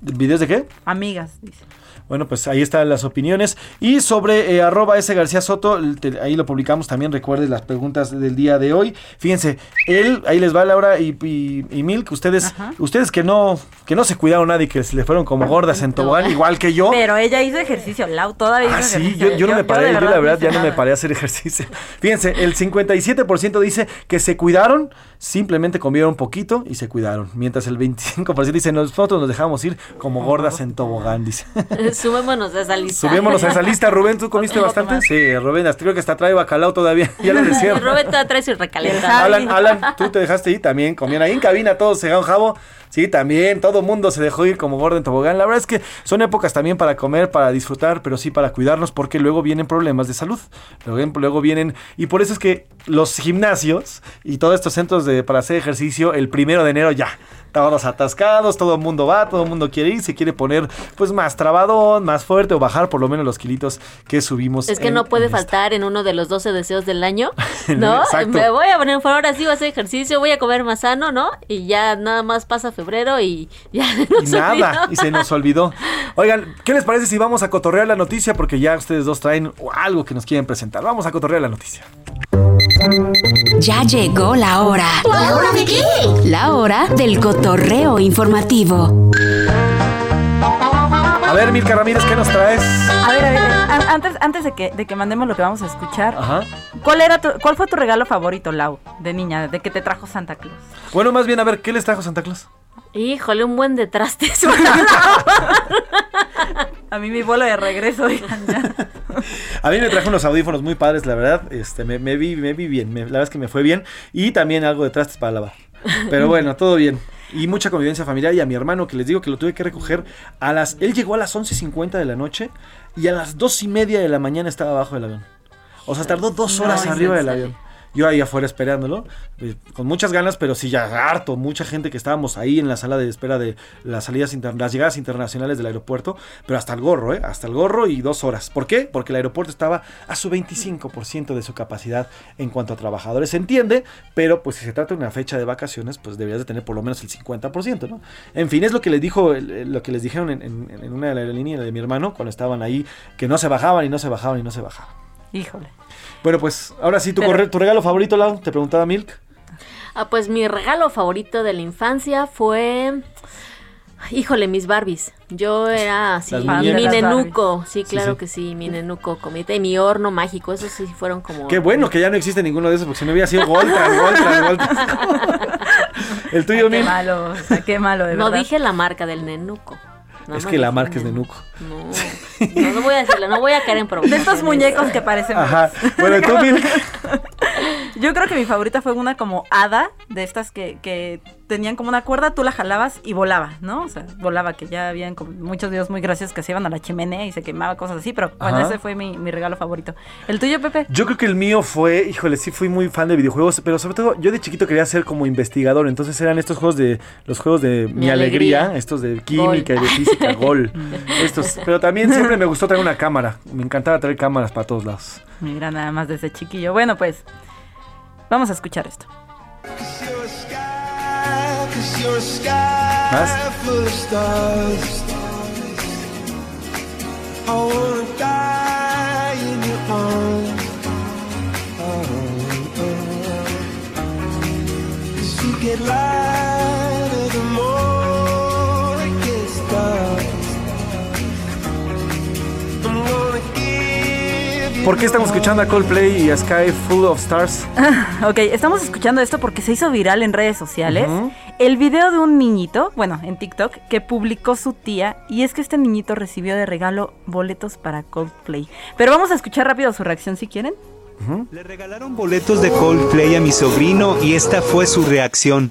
¿Videos de qué? Amigas, dice. Bueno, pues ahí están las opiniones. Y sobre eh, arroba ese García Soto, ahí lo publicamos también, recuerden las preguntas del día de hoy. Fíjense, él, ahí les va Laura y, y, y Milk, ustedes, ustedes que no, que no se cuidaron nadie, que se le fueron como gordas en tobogán, igual que yo. Pero ella hizo ejercicio, Lau todavía hizo ah, sí, ejercicio. Yo, no me paré, yo, la verdad ya no me paré a hacer ejercicio. Fíjense, el 57% dice que se cuidaron, simplemente comieron un poquito y se cuidaron. Mientras el 25% dice, nosotros nos dejamos ir como gordas en tobogán, dice. Subémonos a esa lista. Subémonos a esa lista. Rubén, ¿tú comiste bastante? Sí, Rubén, creo que hasta trae bacalao todavía. Ya le decía. Rubén te trae su recalentado. Alan, Alan, tú te dejaste ir también. Comían ahí en cabina todos se un jabo. Sí, también, todo mundo se dejó ir como gordo en tobogán. La verdad es que son épocas también para comer, para disfrutar, pero sí para cuidarnos, porque luego vienen problemas de salud. Luego, luego vienen, y por eso es que los gimnasios y todos estos centros de, para hacer ejercicio, el primero de enero ya todos atascados, todo el mundo va, todo el mundo quiere ir, se quiere poner pues más trabadón, más fuerte o bajar por lo menos los kilitos que subimos. Es que no puede faltar en uno de los 12 deseos del año, ¿no? Me voy a poner por ahora sí voy a hacer ejercicio, voy a comer más sano, ¿no? Y ya nada más pasa febrero y ya y nada, y se nos olvidó. Oigan, ¿qué les parece si vamos a cotorrear la noticia? Porque ya ustedes dos traen algo que nos quieren presentar. Vamos a cotorrear la noticia. Ya llegó la hora. ¿La hora de qué? La hora del cotorreo informativo. A ver, Milka Ramírez, ¿qué nos traes? A ver, a ver, an- antes, antes de, que, de que mandemos lo que vamos a escuchar, Ajá. ¿cuál, era tu- ¿cuál fue tu regalo favorito, Lau, de niña, de que te trajo Santa Claus? Bueno, más bien, a ver, ¿qué les trajo Santa Claus? Híjole, un buen de trastes. A mí mi vuelo de regreso, oigan, ya. A mí me trajo unos audífonos muy padres, la verdad. Este, me, me vi, me vi bien. me- la verdad es que me fue bien. Y también algo de trastes para lavar. Pero bueno, todo bien. Y mucha convivencia familiar. Y a mi hermano, que les digo que lo tuve que recoger a las. Él llegó a las 11.50 de la noche. Y a las dos y media de la mañana estaba abajo del avión. O sea, tardó dos horas arriba del avión. Yo ahí afuera esperándolo, con muchas ganas, pero sí ya harto, mucha gente que estábamos ahí en la sala de espera de las salidas las llegadas internacionales del aeropuerto, pero hasta el gorro, ¿eh? Hasta el gorro y dos horas. ¿Por qué? Porque el aeropuerto estaba a su 25% de su capacidad en cuanto a trabajadores. Se entiende, pero pues si se trata de una fecha de vacaciones, pues deberías de tener por lo menos el 50%, ¿no? En fin, es lo que les dijo, lo que les dijeron en, en- en una aerolínea de mi hermano cuando estaban ahí, que no se bajaban y no se bajaban y no se bajaban. Híjole. Bueno, pues ahora sí, tu, Pero- corre- tu regalo favorito, Lau, te preguntaba Milk. Ah, pues mi regalo favorito de la infancia fue. Híjole, mis Barbies. Yo era así, mi, nenuco. Sí, claro sí. que sí, mi nenuco comita y mi horno mágico. Esos sí fueron como. Qué bueno que ya no existe ninguno de esos, porque si no hubiera sido Voltran, Voltran, Voltran. El tuyo, Qué Milk. malo, o sea, qué malo, de No verdad. dije la marca del nenuco. Nada Es que la marca es de Nuco. No, no, no voy a decirlo, no voy a caer en problemas. De estos muñecos que parecen. Ajá. Bueno, ¿y tú? Yo creo que mi favorita fue una como hada, de estas que, que tenían como una cuerda, tú la jalabas y volaba, ¿no? O sea, volaba, que ya habían como muchos videos muy graciosos que se iban a la chimenea y se quemaba, cosas así, pero bueno, Ajá. ese fue mi, mi regalo favorito. ¿El tuyo, Pepe? Yo creo que el mío fue, híjole, sí fui muy fan de videojuegos, pero sobre todo yo de chiquito quería ser como investigador, entonces eran estos juegos de, los juegos de mi, Mi alegría, alegría. estos de química y de física, gol. Estos, pero también siempre me gustó traer una cámara, me encantaba traer cámaras para todos lados. Mira, nada más desde chiquillo. Bueno, pues, vamos a escuchar esto. ¿Más? ¿Por qué estamos escuchando a Coldplay y a Sky Full of Stars? Ok, estamos escuchando esto porque se hizo viral en redes sociales. El video de un niñito, bueno, en TikTok, que publicó su tía. Y es que este niñito recibió de regalo boletos para Coldplay. Pero vamos a escuchar rápido su reacción si quieren. Le regalaron boletos de Coldplay a mi sobrino y esta fue su reacción.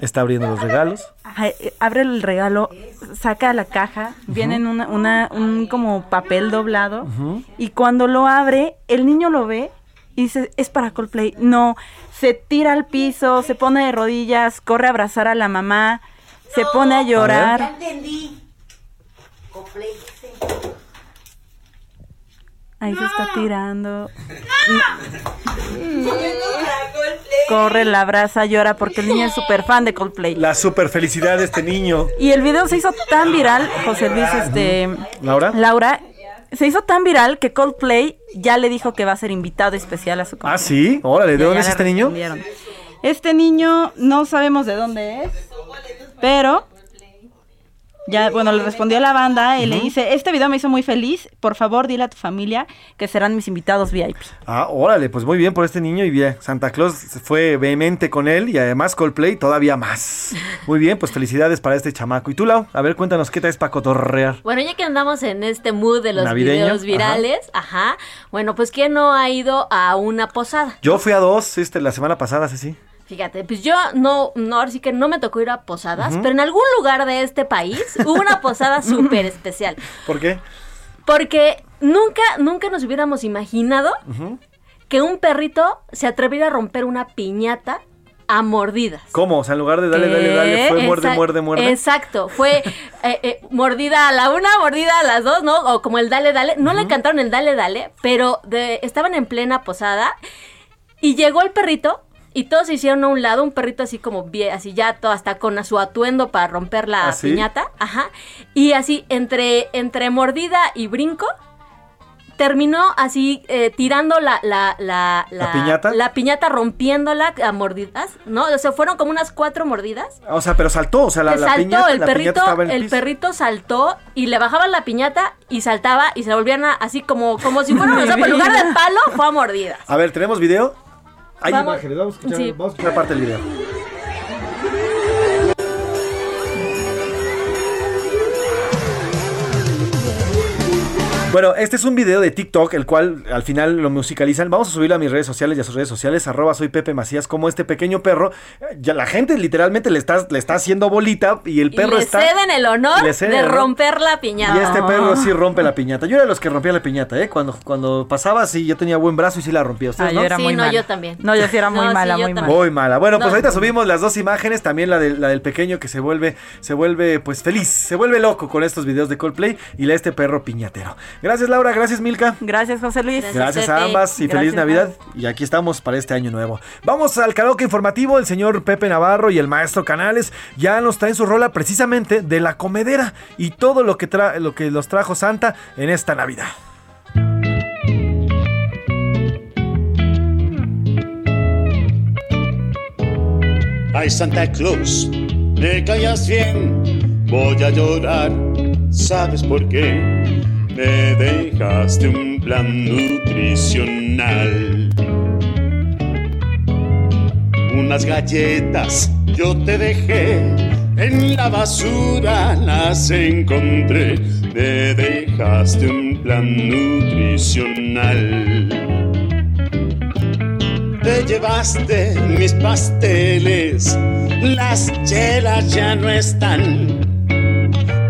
Está abriendo los regalos. Ajá, eh, abre el regalo, saca la caja, viene en una, una- un como papel doblado. Y cuando lo abre, el niño lo ve y dice, es para Coldplay. No, se tira al piso, se pone de rodillas, corre a abrazar a la mamá, se pone a llorar. entendí. Ahí se está tirando. Corre, la abraza, llora porque el niño es súper fan de Coldplay. La super felicidad de este niño. Y el video se hizo tan viral, José Luis, este, ¿Laura? Laura, se hizo tan viral que Coldplay ya le dijo que va a ser invitado especial a su Ah, sí. Órale, ¿de dónde es este niño? Este niño no sabemos de dónde es, pero ya, bueno, le respondió a la banda y le dice, este video me hizo muy feliz, por favor dile a tu familia que serán mis invitados VIP. Ah, órale, pues muy bien por este niño y bien. Santa Claus fue vehemente con él y además Coldplay todavía más. Muy bien, pues felicidades para este chamaco. ¿Y tú, Lau? A ver, cuéntanos qué traes para cotorrear. Bueno, ya que andamos en este mood de los Navideño, videos virales, ajá. Bueno, pues ¿quién no ha ido a una posada? Yo fui a dos este, la semana pasada, sí, sí. Fíjate, pues yo no, no, ahora sí que no me tocó ir a posadas, pero en algún lugar de este país hubo una posada súper especial. ¿Por qué? Porque nunca, nunca nos hubiéramos imaginado que un perrito se atreviera a romper una piñata a mordidas. ¿Cómo? O sea, en lugar de dale, dale, dale, fue muerde, Exact- muerde, muerde. Exacto, fue eh, eh, mordida a la una, mordida a las dos, ¿no? O como el dale, dale. No le cantaron el dale, dale, pero de- estaban en plena posada y llegó el perrito y todos se hicieron a un lado, un perrito así como bien, así ya todo hasta con su atuendo para romper la ¿Ah, piñata, ajá. Y así entre entre mordida y brinco terminó así eh, tirando la, la, la, ¿La piñata? La piñata rompiéndola a mordidas, ¿no? O sea, fueron como unas cuatro mordidas. O sea, pero saltó, o sea, la, saltó, piñata, el piñata perrito, estaba en el, el piso. perrito saltó y le bajaban la piñata y saltaba y se la volvían a, así como, como si fuera, o sea, en lugar de palo, fue a mordidas. A ver, ¿tenemos video? Hay Vamos- imágenes, vamos a escuchar, sí. vamos a escuchar parte del video. Bueno, este es un video de TikTok, el cual al final lo musicalizan. Vamos a subirlo a mis redes sociales y a sus redes sociales, arroba soy Pepe Macías, como este pequeño perro. Ya la gente literalmente le está, le está haciendo bolita y el Y perro le está... ceden el honor le ceden de el honor. romper la piñata. Y este perro sí rompe la piñata. Yo era de los que rompía la piñata, ¿eh? Cuando, cuando pasaba, sí, yo tenía buen brazo y sí la rompía. ¿Ustedes Ah, no? yo era Sí, muy no, mala. yo también. No, yo sí era muy No, mala, muy mala. Muy mala. Bueno, pues No. ahorita subimos las dos imágenes, también la, de- la del pequeño que se vuelve, se vuelve pues feliz, se vuelve loco con estos videos de Coldplay y la de este perro piñatero. Gracias Laura, gracias Milka. Gracias, José Luis. Gracias a ambas y feliz Navidad. Y aquí estamos para este año nuevo. Vamos al karaoke informativo. El señor Pepe Navarro y el maestro Canales ya nos traen su rola precisamente de la comedera y todo lo que, tra- lo que los trajo Santa en esta Navidad. Ay, Santa Claus, me callas bien, voy a llorar. ¿Sabes por qué? Me dejaste un plan nutricional. Unas galletas yo te dejé, en la basura las encontré. Me dejaste un plan nutricional. Te llevaste mis pasteles, las chelas ya no están.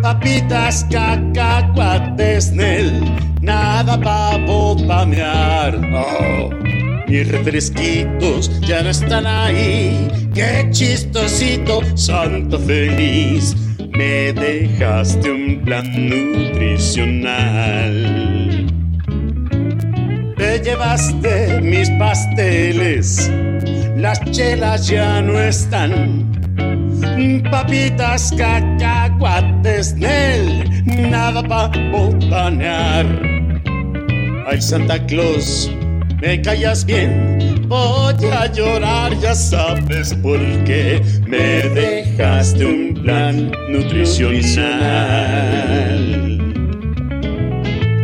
Papitas, cacahuates, Nel, nada pa' botanear. Oh, mis refresquitos ya no están ahí. Qué chistosito, santo feliz. Me dejaste un plan nutricional. Te llevaste mis pasteles, las chelas ya no están. Papitas, cacahuates, Nel, nada pa' botanear. Ay, Santa Claus, me callas bien, voy a llorar, ya sabes por qué. Me dejaste un plan nutricional.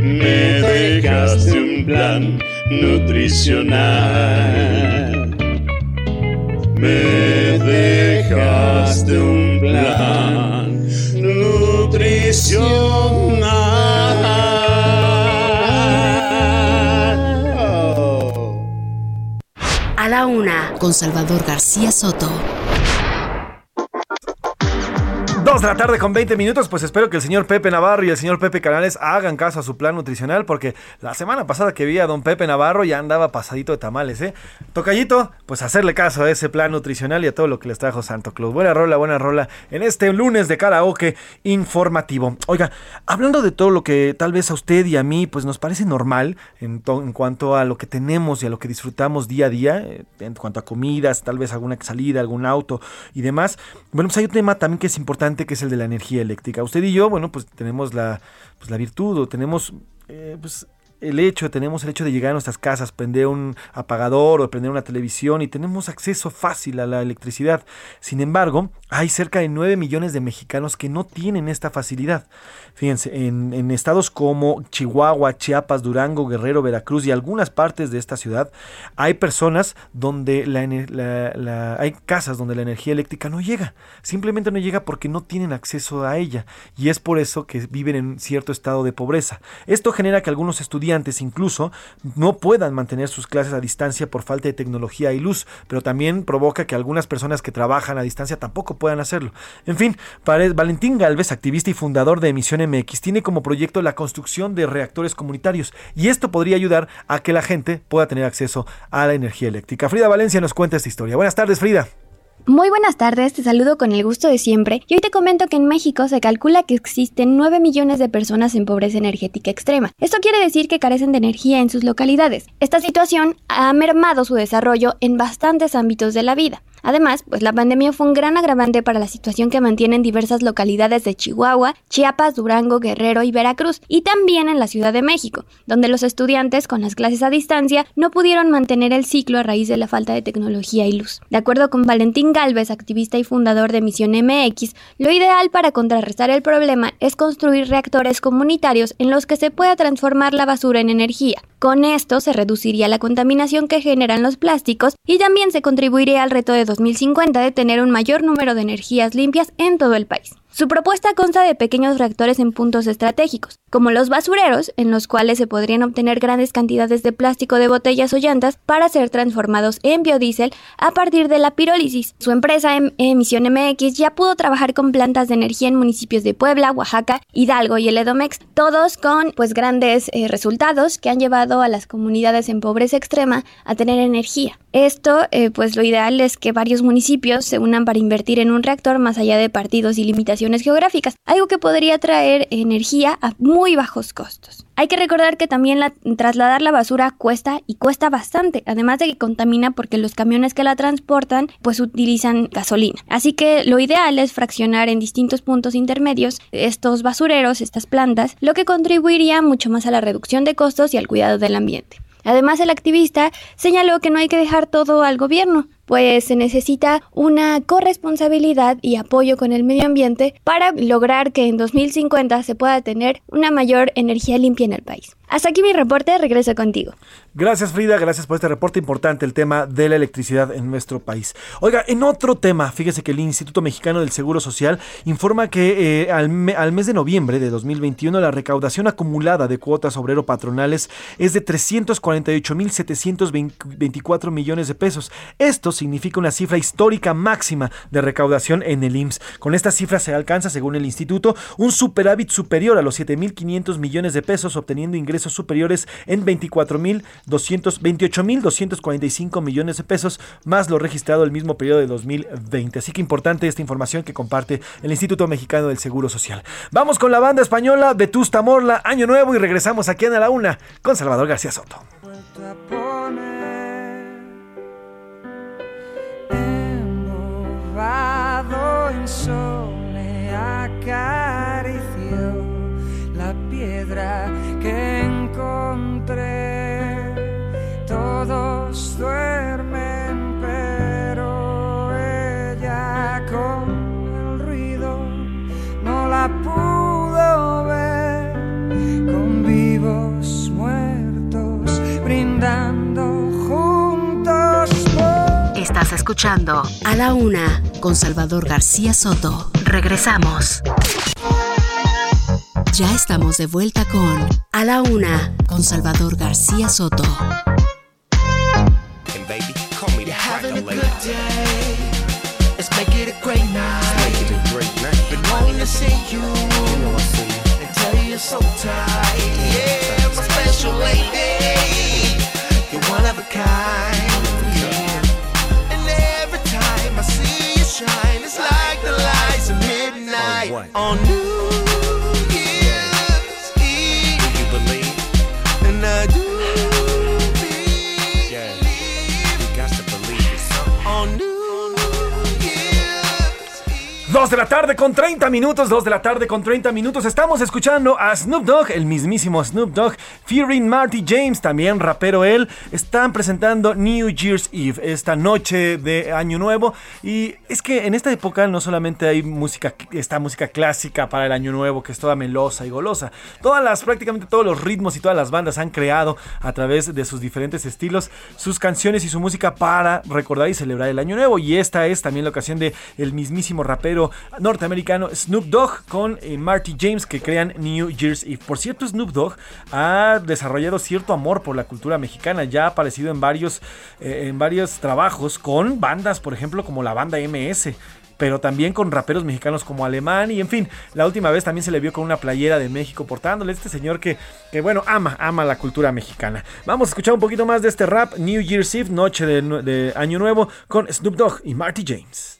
Me dejaste un plan nutricional. Me dejaste un plan nutricional. A la una, con Salvador García Soto. Dos de la tarde con 20 minutos, pues espero que el señor Pepe Navarro y el señor Pepe Canales hagan caso a su plan nutricional, porque la semana pasada que vi a don Pepe Navarro ya andaba pasadito de tamales, ¿eh? Tocallito, pues hacerle caso a ese plan nutricional y a todo lo que les trajo Santo Claus. Buena rola, buena rola en este lunes de karaoke informativo. Oiga, hablando de todo lo que tal vez a usted y a mí, pues nos parece normal en, en cuanto a lo que tenemos y a lo que disfrutamos día a día, eh, en cuanto a comidas, tal vez alguna salida, algún auto y demás. Bueno, pues hay un tema también que es importante, que es el de la energía eléctrica. Usted y yo, bueno, pues tenemos la, pues, la virtud o tenemos eh, pues, el hecho, tenemos el hecho de llegar a nuestras casas, prender un apagador o prender una televisión y tenemos acceso fácil a la electricidad. Sin embargo, hay cerca de 9 millones de mexicanos que no tienen esta facilidad. Fíjense, en, estados como Chihuahua, Chiapas, Durango, Guerrero, Veracruz y algunas partes de esta ciudad, hay personas donde la- hay casas donde la energía eléctrica no llega. Simplemente no llega porque no tienen acceso a ella. Y es por eso que viven en cierto estado de pobreza. Esto genera que algunos estudiantes incluso no puedan mantener sus clases a distancia por falta de tecnología y luz, pero también provoca que algunas personas que trabajan a distancia tampoco puedan hacerlo. En fin, Valentín Galvez, activista y fundador de Emisión MX, tiene como proyecto la construcción de reactores comunitarios y esto podría ayudar a que la gente pueda tener acceso a la energía eléctrica. Frida Valencia nos cuenta esta historia. Buenas tardes, Frida. Muy buenas tardes, te saludo con el gusto de siempre y hoy te comento que en México se calcula que existen 9 millones de personas en pobreza energética extrema. Esto quiere decir que carecen de energía en sus localidades. Esta situación ha mermado su desarrollo en bastantes ámbitos de la vida. Además, pues la pandemia fue un gran agravante para la situación que mantienen diversas localidades de Chihuahua, Chiapas, Durango, Guerrero y Veracruz, y también en la Ciudad de México, donde los estudiantes con las clases a distancia no pudieron mantener el ciclo a raíz de la falta de tecnología y luz. De acuerdo con Valentín Galvez, activista y fundador de Misión MX, lo ideal para contrarrestar el problema es construir reactores comunitarios en los que se pueda transformar la basura en energía. Con esto se reduciría la contaminación que generan los plásticos y también se contribuiría al reto de 2050 de tener un mayor número de energías limpias en todo el país. Su propuesta consta de pequeños reactores en puntos estratégicos, como los basureros, en los cuales se podrían obtener grandes cantidades de plástico de botellas o llantas para ser transformados en biodiesel a partir de la pirólisis. Su empresa em-, Emisión MX ya pudo trabajar con plantas de energía en municipios de Puebla, Oaxaca, Hidalgo y el Edomex, todos con pues grandes eh, resultados que han llevado a las comunidades en pobreza extrema a tener energía. Esto, eh, pues lo ideal es que varios municipios se unan para invertir en un reactor más allá de partidos y limitaciones geográficas, algo que podría traer energía a muy bajos costos. Hay que recordar que también trasladar la basura cuesta y cuesta bastante, además de que contamina porque los camiones que la transportan pues utilizan gasolina. Así que lo ideal es fraccionar en distintos puntos intermedios estos basureros, estas plantas, lo que contribuiría mucho más a la reducción de costos y al cuidado del ambiente. Además, el activista señaló que no hay que dejar todo al gobierno, pues se necesita una corresponsabilidad y apoyo con el medio ambiente para lograr que en 2050 se pueda tener una mayor energía limpia en el país. Hasta aquí mi reporte, regreso contigo. Gracias Frida, gracias por este reporte importante, el tema de la electricidad en nuestro país. Oiga, en otro tema, fíjese que el Instituto Mexicano del Seguro Social informa que eh, al, mes de noviembre de 2021 la recaudación acumulada de cuotas obrero patronales es de 348.724 millones de pesos. Esto significa una cifra histórica máxima de recaudación en el IMSS. Con esta cifra se alcanza, según el instituto, un superávit superior a los 7.500 millones de pesos, obteniendo ingresos superiores en 28.245 millones de pesos, más lo registrado el mismo periodo de 2020. Así que importante esta información que comparte el Instituto Mexicano del Seguro Social. Vamos con la banda española Vetusta Morla, Año Nuevo, y regresamos aquí en A la Una con Salvador García Soto. La piedra que encontré. Todos duermen, pero ella con el ruido no la pudo ver. Con Estás escuchando A la Una con Salvador García Soto. Regresamos. Ya estamos de vuelta con A la Una con Salvador García Soto. And on New 2 de la tarde con 30 minutos, 2 de la tarde con 30 minutos. Estamos escuchando a Snoop Dogg, el mismísimo Snoop Dogg, Fearing Marty James, también rapero él. Están presentando New Year's Eve, esta noche de Año Nuevo. Y es que en esta época no solamente hay música, esta música clásica para el Año Nuevo, que es toda melosa y golosa. Todas las, prácticamente todos los ritmos y todas las bandas han creado a través de sus diferentes estilos sus canciones y su música para recordar y celebrar el Año Nuevo. Y esta es también la ocasión de el mismísimo rapero norteamericano Snoop Dogg con eh, Marty James que crean New Year's Eve. Por cierto, Snoop Dogg ha desarrollado cierto amor por la cultura mexicana. Ya ha aparecido en varios, eh, en varios trabajos con bandas, por ejemplo, como la banda MS pero también con raperos mexicanos como Alemán y en fin, la última vez también se le vio con una playera de México portándole este señor que, que bueno, ama, ama la cultura mexicana. Vamos a escuchar un poquito más de este rap, New Year's Eve, noche de, de Año Nuevo, con Snoop Dogg y Marty James.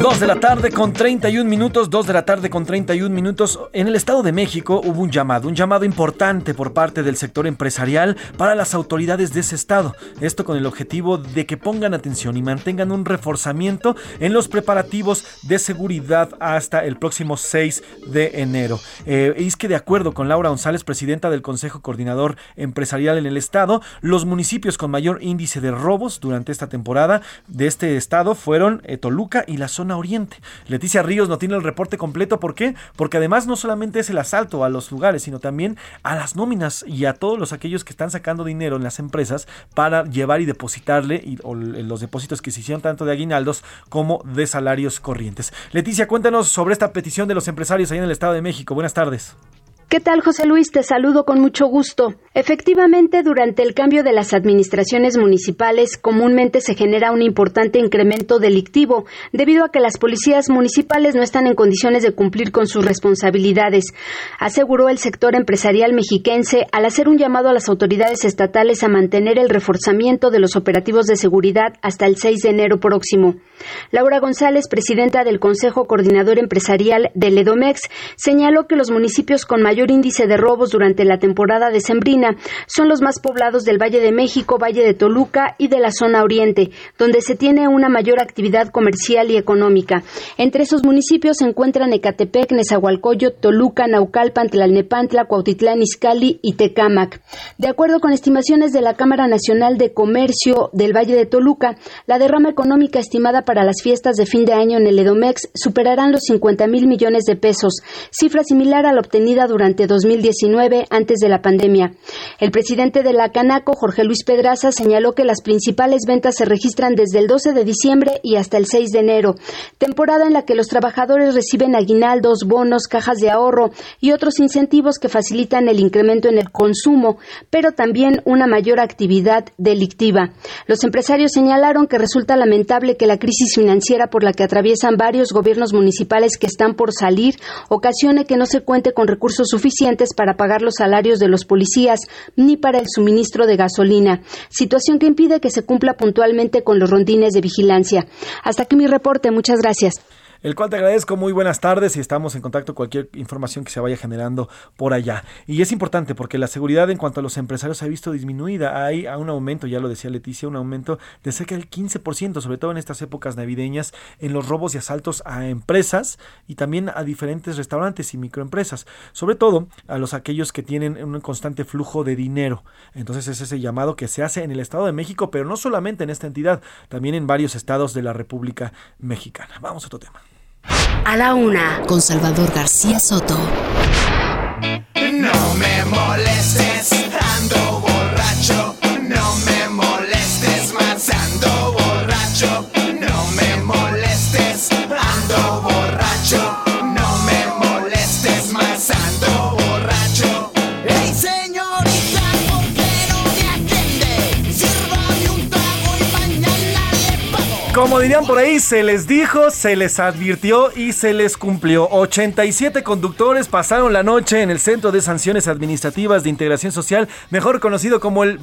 Dos de la tarde con 31 minutos, dos de la tarde con 31 minutos. En el Estado de México hubo un llamado, un llamado importante por parte del sector empresarial para las autoridades de ese estado. Esto con el objetivo de que pongan atención y mantengan un reforzamiento en los preparativos de seguridad hasta el próximo 6 de enero. Eh, es que de acuerdo con Laura González, presidenta del Consejo Coordinador Empresarial en el estado, los municipios con mayor índice de robos durante esta temporada de este estado fueron eh, Toluca y la zona oriente. Leticia Ríos no tiene el reporte completo, ¿por qué? Porque además no solamente es el asalto a los lugares, sino también a las nóminas y a todos los aquellos que están sacando dinero en las empresas para llevar y depositarle y, los depósitos que se hicieron tanto de aguinaldos como de salarios corrientes. Leticia, cuéntanos sobre esta petición de los empresarios ahí en el Estado de México. Buenas tardes. ¿Qué tal, José Luis? Te saludo con mucho gusto. Efectivamente, durante el cambio de las administraciones municipales, comúnmente se genera un importante incremento delictivo, debido a que las policías municipales no están en condiciones de cumplir con sus responsabilidades, aseguró el sector empresarial mexiquense al hacer un llamado a las autoridades estatales a mantener el reforzamiento de los operativos de seguridad hasta el 6 de enero próximo. Laura González, presidenta del Consejo Coordinador Empresarial del EDOMEX, señaló que los municipios con mayor índice de robos durante la temporada decembrina son los más poblados del Valle de México, Valle de Toluca y de la zona oriente, donde se tiene una mayor actividad comercial y económica. Entre esos municipios se encuentran Ecatepec, Nezahualcóyotl, Toluca, Naucalpan, Tlalnepantla, Cuautitlán, Izcalli y Tecámac. De acuerdo con estimaciones de la Cámara Nacional de Comercio del Valle de Toluca, la derrama económica estimada para las fiestas de fin de año en el Edomex superarán los 50 mil millones de pesos, cifra similar a la obtenida durante 2019 antes de la pandemia. El presidente de la Canaco, Jorge Luis Pedraza, señaló que las principales ventas se registran desde el 12 de diciembre y hasta el 6 de enero, temporada en la que los trabajadores reciben aguinaldos, bonos, cajas de ahorro y otros incentivos que facilitan el incremento en el consumo, pero también una mayor actividad delictiva. Los empresarios señalaron que resulta lamentable que la crisis financiera por la que atraviesan varios gobiernos municipales que están por salir ocasione que no se cuente con recursos suficientes para pagar los salarios de los policías ni para el suministro de gasolina, situación que impide que se cumpla puntualmente con los rondines de vigilancia. Hasta aquí mi reporte. Muchas gracias el cual te agradezco. Muy buenas tardes y estamos en contacto con cualquier información que se vaya generando por allá. Y es importante porque la seguridad en cuanto a los empresarios se ha visto disminuida. Hay un aumento, ya lo decía Leticia, un aumento de cerca del 15%, sobre todo en estas épocas navideñas, en los robos y asaltos a empresas y también a diferentes restaurantes y microempresas. Sobre todo a los aquellos que tienen un constante flujo de dinero. Entonces es ese llamado que se hace en el Estado de México, pero no solamente en esta entidad, también en varios estados de la República Mexicana. Vamos a otro tema. A la una, con Salvador García Soto. No me molestes, ando Como dirían por ahí, se les dijo, se les advirtió y se les cumplió. 87 conductores pasaron la noche en el Centro de Sanciones Administrativas de Integración Social, mejor conocido como el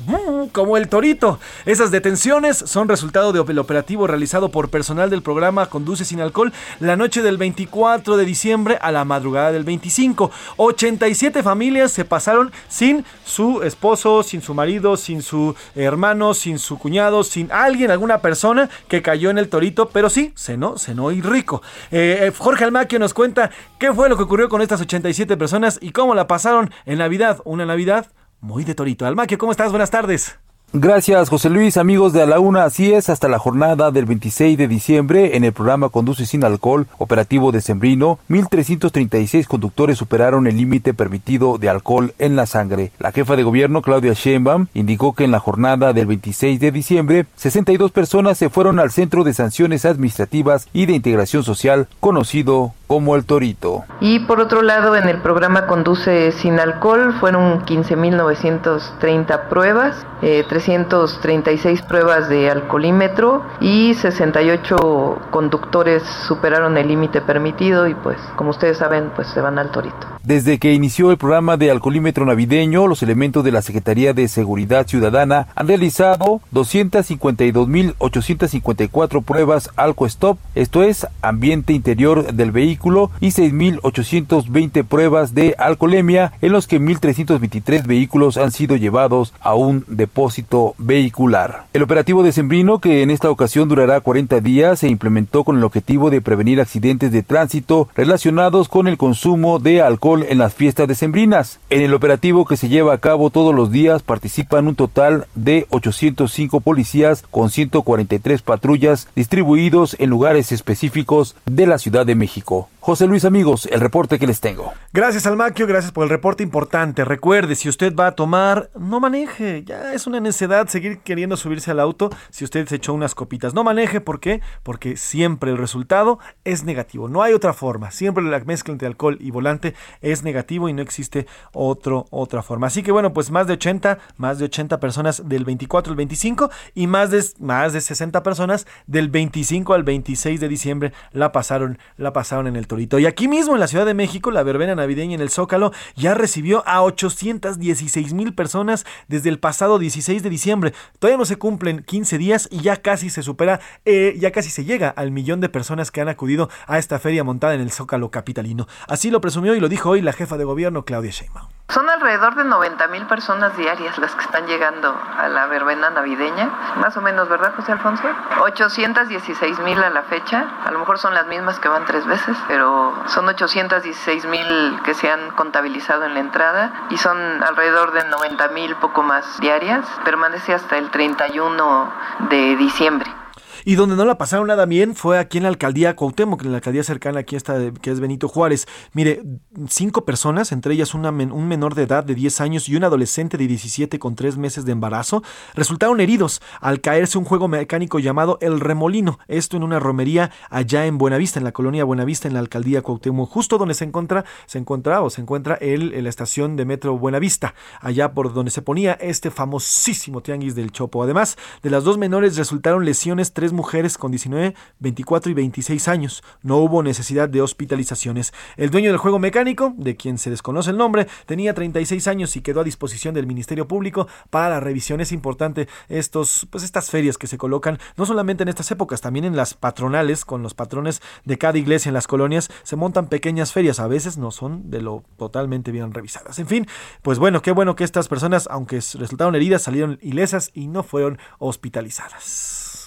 como el Torito. Esas detenciones son resultado del operativo realizado por personal del programa Conduce sin alcohol la noche del 24 de diciembre a la madrugada del 25. 87 familias se pasaron sin su esposo, sin su marido, sin su hermano, sin su cuñado, sin alguien, alguna persona que cayó en el torito, pero sí, cenó, cenó y rico. Eh, eh, Jorge Almaquio nos cuenta qué fue lo que ocurrió con estas 87 personas y cómo la pasaron en Navidad, una Navidad muy de torito. Almaquio, ¿cómo estás? Buenas tardes. Gracias, José Luis, amigos de A la Una. Así es, hasta la jornada del 26 de diciembre, en el programa Conduce sin alcohol, operativo de Sembrino, 1.336 conductores superaron el límite permitido de alcohol en la sangre. La jefa de gobierno, Claudia Sheinbaum, indicó que en la jornada del 26 de diciembre, 62 personas se fueron al Centro de Sanciones Administrativas y de Integración Social, conocido como el Torito. Y por otro lado, en el programa Conduce sin alcohol fueron 15.930 pruebas, eh, 336 pruebas de alcoholímetro y 68 conductores superaron el límite permitido y pues como ustedes saben pues se van al Torito. Desde que inició el programa de alcoholímetro navideño, los elementos de la Secretaría de Seguridad Ciudadana han realizado 252.854 pruebas AlcoStop, esto es, ambiente interior del vehículo, y 6.820 pruebas de alcoholemia, en los que 1.323 vehículos han sido llevados a un depósito vehicular. El operativo de Sembrino, que en esta ocasión durará 40 días, se implementó con el objetivo de prevenir accidentes de tránsito relacionados con el consumo de alcohol en las fiestas decembrinas. En el operativo que se lleva a cabo todos los días participan un total de 805 policías con 143 patrullas distribuidos en lugares específicos de la Ciudad de México. José Luis amigos, el reporte que les tengo. Gracias Almaquio, gracias por el reporte importante. Recuerde, si usted va a tomar, no maneje. Ya es una necedad seguir queriendo subirse al auto si usted se echó unas copitas. No maneje, ¿por qué? Porque siempre el resultado es negativo. No hay otra forma. Siempre la mezcla entre alcohol y volante es negativo y no existe otro, otra forma. Así que bueno, pues más de 80, más de 80 personas del 24 al 25 y más de, más de 60 personas del 25 al 26 de diciembre la pasaron, la pasaron en el Y aquí mismo en la Ciudad de México, la verbena navideña en el Zócalo ya recibió a 816 mil personas desde el pasado 16 de diciembre. Todavía no se cumplen 15 días y ya casi se supera, eh, ya casi se llega al millón de personas que han acudido a esta feria montada en el Zócalo capitalino. Así lo presumió y lo dijo hoy la jefa de gobierno Claudia Sheinbaum. Son alrededor de 90 mil personas diarias las que están llegando a la verbena navideña, más o menos, ¿verdad, José Alfonso? 816 mil a la fecha, a lo mejor son las mismas que van tres veces, pero son 816 mil que se han contabilizado en la entrada y son alrededor de 90 mil, poco más diarias, permanece hasta el 31 de diciembre. Y donde no la pasaron nada bien fue aquí en la alcaldía Cuauhtémoc, en la alcaldía cercana aquí está, que es Benito Juárez. Mire, cinco personas, entre ellas una un menor de edad de 10 años y un adolescente de 17 con 3 meses de embarazo, resultaron heridos al caerse un juego mecánico llamado El Remolino. Esto en una romería allá en Buenavista, en la colonia Buenavista, en la alcaldía Cuauhtémoc, justo donde se encuentra, se encuentra o se encuentra el, la estación de metro Buenavista, allá por donde se ponía este famosísimo tianguis del Chopo. Además, de las dos menores resultaron lesiones, tres mujeres con 19, 24 y 26 años. No hubo necesidad de hospitalizaciones. El dueño del juego mecánico, de quien se desconoce el nombre, tenía 36 años y quedó a disposición del Ministerio Público para la revisión. Es importante estos, pues estas ferias que se colocan, no solamente en estas épocas, también en las patronales, con los patrones de cada iglesia en las colonias, se montan pequeñas ferias. A veces no son de lo totalmente bien revisadas. En fin, pues bueno, qué bueno que estas personas, aunque resultaron heridas, salieron ilesas y no fueron hospitalizadas.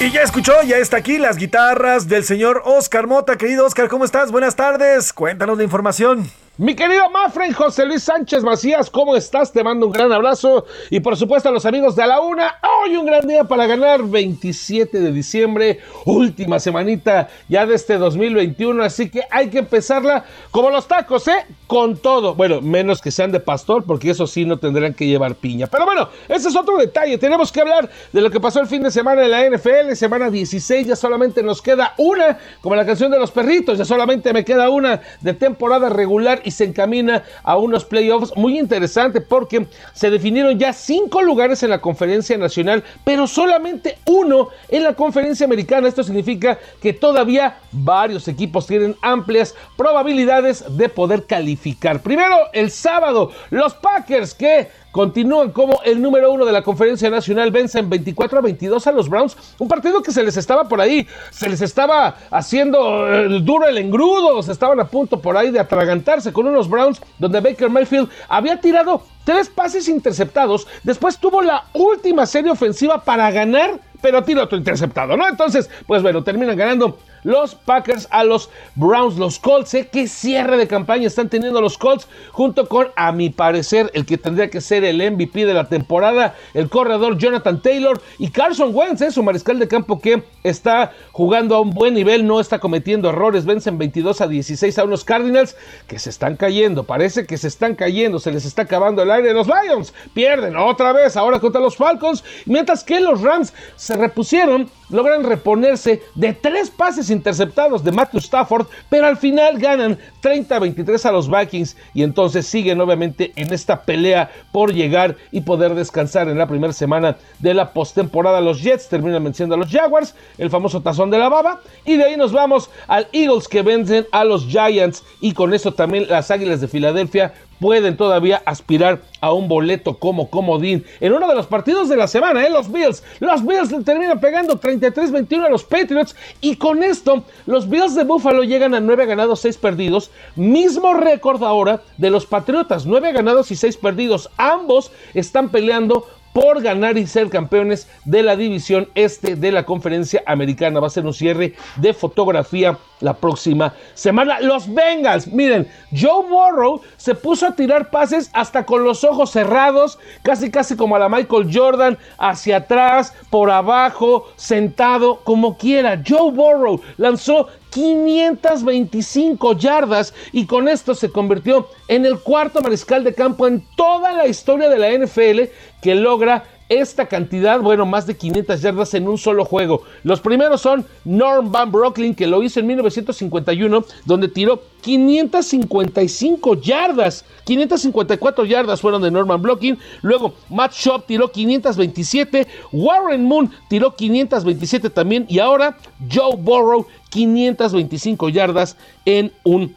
Y ya escuchó, ya está aquí las guitarras del señor Oscar Mota. Querido Oscar, ¿cómo estás? Buenas tardes. Cuéntanos la información. Mi querido Mafren José Luis Sánchez Macías, ¿cómo estás? Te mando un gran abrazo y por supuesto a los amigos de a la una, hoy un gran día para ganar 27 de diciembre, última semanita ya de este 2021, así que hay que empezarla como los tacos, ¿eh? Con todo, bueno, menos que sean de pastor, porque eso sí no tendrán que llevar piña. Pero bueno, ese es otro detalle, tenemos que hablar de lo que pasó el fin de semana en la NFL, semana 16, ya solamente nos queda una, como la canción de los perritos, ya solamente me queda una de temporada regular y se encamina a unos playoffs muy interesantes porque se definieron ya cinco lugares en la conferencia nacional, pero solamente uno en la conferencia americana. Esto significa que todavía varios equipos tienen amplias probabilidades de poder calificar. Primero, el sábado, los Packers que continúan como el número uno de la conferencia nacional, vencen 24 a 22 a los Browns, un partido que se les estaba por ahí, se les estaba haciendo el duro el engrudo, se estaban a punto por ahí de atragantarse con unos Browns donde Baker Mayfield había tirado tres pases interceptados, después tuvo la última serie ofensiva para ganar pero tiro otro interceptado, ¿no? Entonces, pues bueno, terminan ganando los Packers a los Browns, los Colts. ¿eh? ¿Qué cierre de campaña están teniendo los Colts? Junto con, a mi parecer, el que tendría que ser el MVP de la temporada, el corredor Jonathan Taylor y Carson Wentz, ¿eh? su mariscal de campo que está jugando a un buen nivel, no está cometiendo errores. Vencen 22 a 16 a unos Cardinals que se están cayendo. Parece que se están cayendo, se les está acabando el aire. Los Lions pierden otra vez ahora contra los Falcons, mientras que los Rams se repusieron logran reponerse de tres pases interceptados de Matthew Stafford, pero al final ganan 30-23 a los Vikings y entonces siguen obviamente en esta pelea por llegar y poder descansar en la primera semana de la postemporada. Los Jets terminan venciendo a los Jaguars, el famoso tazón de la baba, y de ahí nos vamos al Eagles que vencen a los Giants y con eso también las Águilas de Filadelfia pueden todavía aspirar a un boleto como comodín. En uno de los partidos de la semana, ¿eh? los Bills. Los Bills terminan pegando 33-21 a los Patriots. Y con esto, los Bills de Buffalo llegan a 9 ganados, 6 perdidos. Mismo récord ahora de los Patriotas. 9 ganados y 6 perdidos. Ambos están peleando por ganar y ser campeones de la división este de la conferencia americana. Va a ser un cierre de fotografía la próxima semana. Los Bengals, miren, Joe Burrow se puso a tirar pases hasta con los ojos cerrados, casi casi como a la Michael Jordan, hacia atrás, por abajo, sentado, como quiera. Joe Burrow lanzó 525 yardas y con esto se convirtió en el cuarto mariscal de campo en toda la historia de la NFL que logra esta cantidad, bueno, más de 500 yardas en un solo juego. Los primeros son Norm Van Brocklin, que lo hizo en 1951, donde tiró 555 yardas. 554 yardas fueron de Norman Blocking. Luego Matt Shop tiró 527. Warren Moon tiró 527 también. Y ahora Joe Burrow 525 yardas en un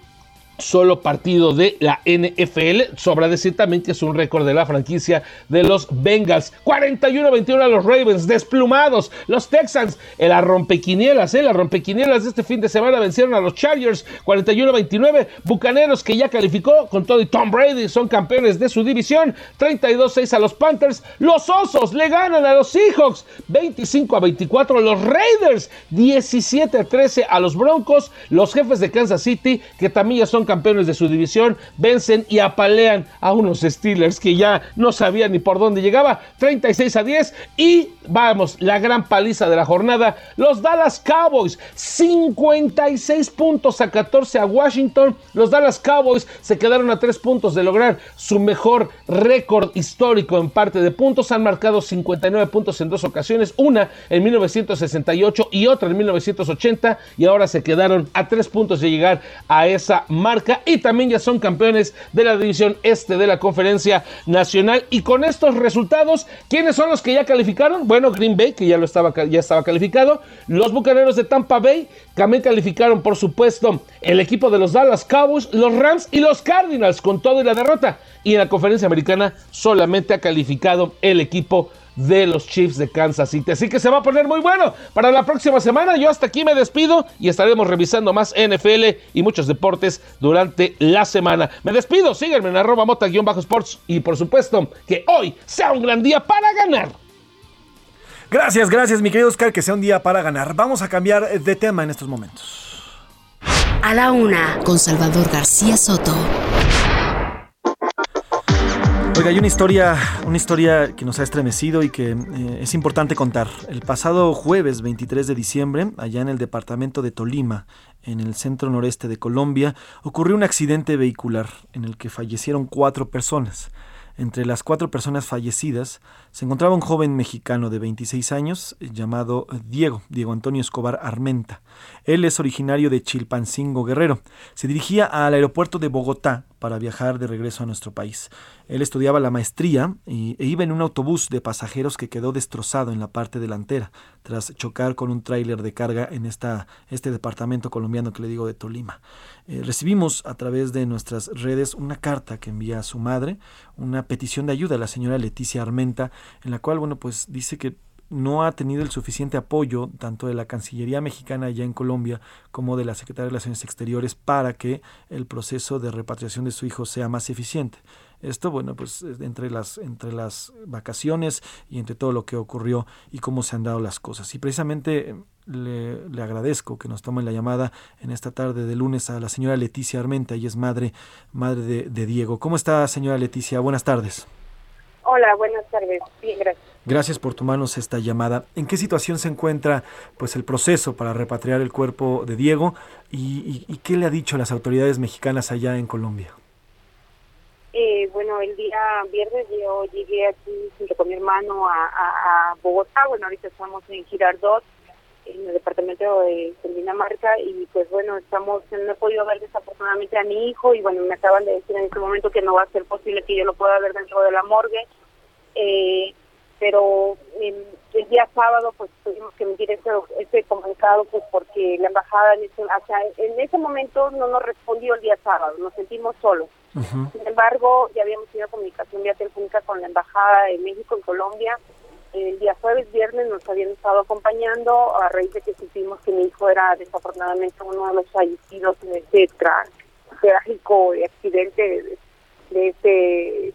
solo partido de la NFL. Sobra decir también que es un récord de la franquicia de los Bengals. 41-21 a los Ravens, desplumados. Los Texans, el rompequinielas, ¿eh? Las rompequinielas de este fin de semana vencieron a los Chargers 41-29. Bucaneros que ya calificó con todo y Tom Brady son campeones de su división. 32-6 a los Panthers. Los Osos le ganan a los Seahawks 25 a 24. Los Raiders 17 a 13 a los Broncos. Los jefes de Kansas City que también ya son campeones de su división, vencen y apalean a unos Steelers que ya no sabían ni por dónde llegaba, 36 a 10 y vamos, la gran paliza de la jornada, los Dallas Cowboys, 56 puntos a 14 a Washington, los Dallas Cowboys se quedaron a 3 puntos de lograr su mejor récord histórico en parte de puntos, han marcado 59 puntos en dos ocasiones, una en 1968 y otra en 1980 y ahora se quedaron a 3 puntos de llegar a esa marca y también ya son campeones de la división este de la conferencia nacional. Y con estos resultados, ¿quiénes son los que ya calificaron? Bueno, Green Bay, que ya, lo estaba, ya estaba calificado, los Bucaneros de Tampa Bay, también calificaron, por supuesto, el equipo de los Dallas Cowboys, los Rams y los Cardinals, con todo y la derrota. Y en la conferencia americana solamente ha calificado el equipo de los Chiefs de Kansas City. Así que se va a poner muy bueno para la próxima semana. Yo hasta aquí me despido y estaremos revisando más NFL y muchos deportes durante la semana. Me despido, síganme en arroba mota-sports y por supuesto que hoy sea un gran día para ganar. Gracias, gracias mi querido Oscar, que sea un día para ganar. Vamos a cambiar de tema en estos momentos. A la una, con Salvador García Soto. Oiga, hay una historia, una historia que nos ha estremecido y que eh, es importante contar. El pasado jueves 23 de diciembre, allá en el departamento de Tolima, en el centro noreste de Colombia, ocurrió un accidente vehicular en el que fallecieron cuatro personas. Entre las cuatro personas fallecidas se encontraba un joven mexicano de 26 años llamado Diego, Diego Antonio Escobar Armenta. Él es originario de Chilpancingo, Guerrero. Se dirigía al aeropuerto de Bogotá para viajar de regreso a nuestro país. Él estudiaba la maestría y, e iba en un autobús de pasajeros que quedó destrozado en la parte delantera tras chocar con un tráiler de carga en esta, este departamento colombiano que le digo de Tolima. Eh, recibimos a través de nuestras redes una carta que envía a su madre, una petición de ayuda a la señora Leticia Armenta, en la cual, bueno, pues dice que no ha tenido el suficiente apoyo tanto de la Cancillería mexicana allá en Colombia como de la Secretaría de Relaciones Exteriores para que el proceso de repatriación de su hijo sea más eficiente. Esto, bueno, pues entre las, entre las vacaciones y entre todo lo que ocurrió y cómo se han dado las cosas. Y precisamente le, le, agradezco que nos tomen la llamada en esta tarde de lunes a la señora Leticia Armenta, y es madre, madre de Diego. ¿Cómo está, señora Leticia? Buenas tardes. Hola, buenas tardes. Bien, gracias. Gracias por tomarnos esta llamada. ¿En qué situación se encuentra pues el proceso para repatriar el cuerpo de Diego y, y, y qué le ha dicho a las autoridades mexicanas allá en Colombia? Eh, bueno, el día viernes yo llegué aquí junto con mi hermano a, a, a Bogotá. Bueno, ahorita estamos en Girardot, en el departamento de Dinamarca y pues bueno, estamos, no he podido ver desafortunadamente a mi hijo y bueno, me acaban de decir en este momento que no va a ser posible que yo lo pueda ver dentro de la morgue. Eh, pero eh, el día sábado pues tuvimos que emitir ese, ese comunicado pues porque la embajada en ese, o sea, en ese momento no nos respondió el día sábado, nos sentimos solos. Uh -huh. Sin embargo, ya habíamos tenido comunicación vía telefónica con la embajada de México en Colombia. El día jueves, viernes nos habían estado acompañando a raíz de que supimos que mi hijo era desafortunadamente uno de los fallecidos en ese trágico accidente de, de ese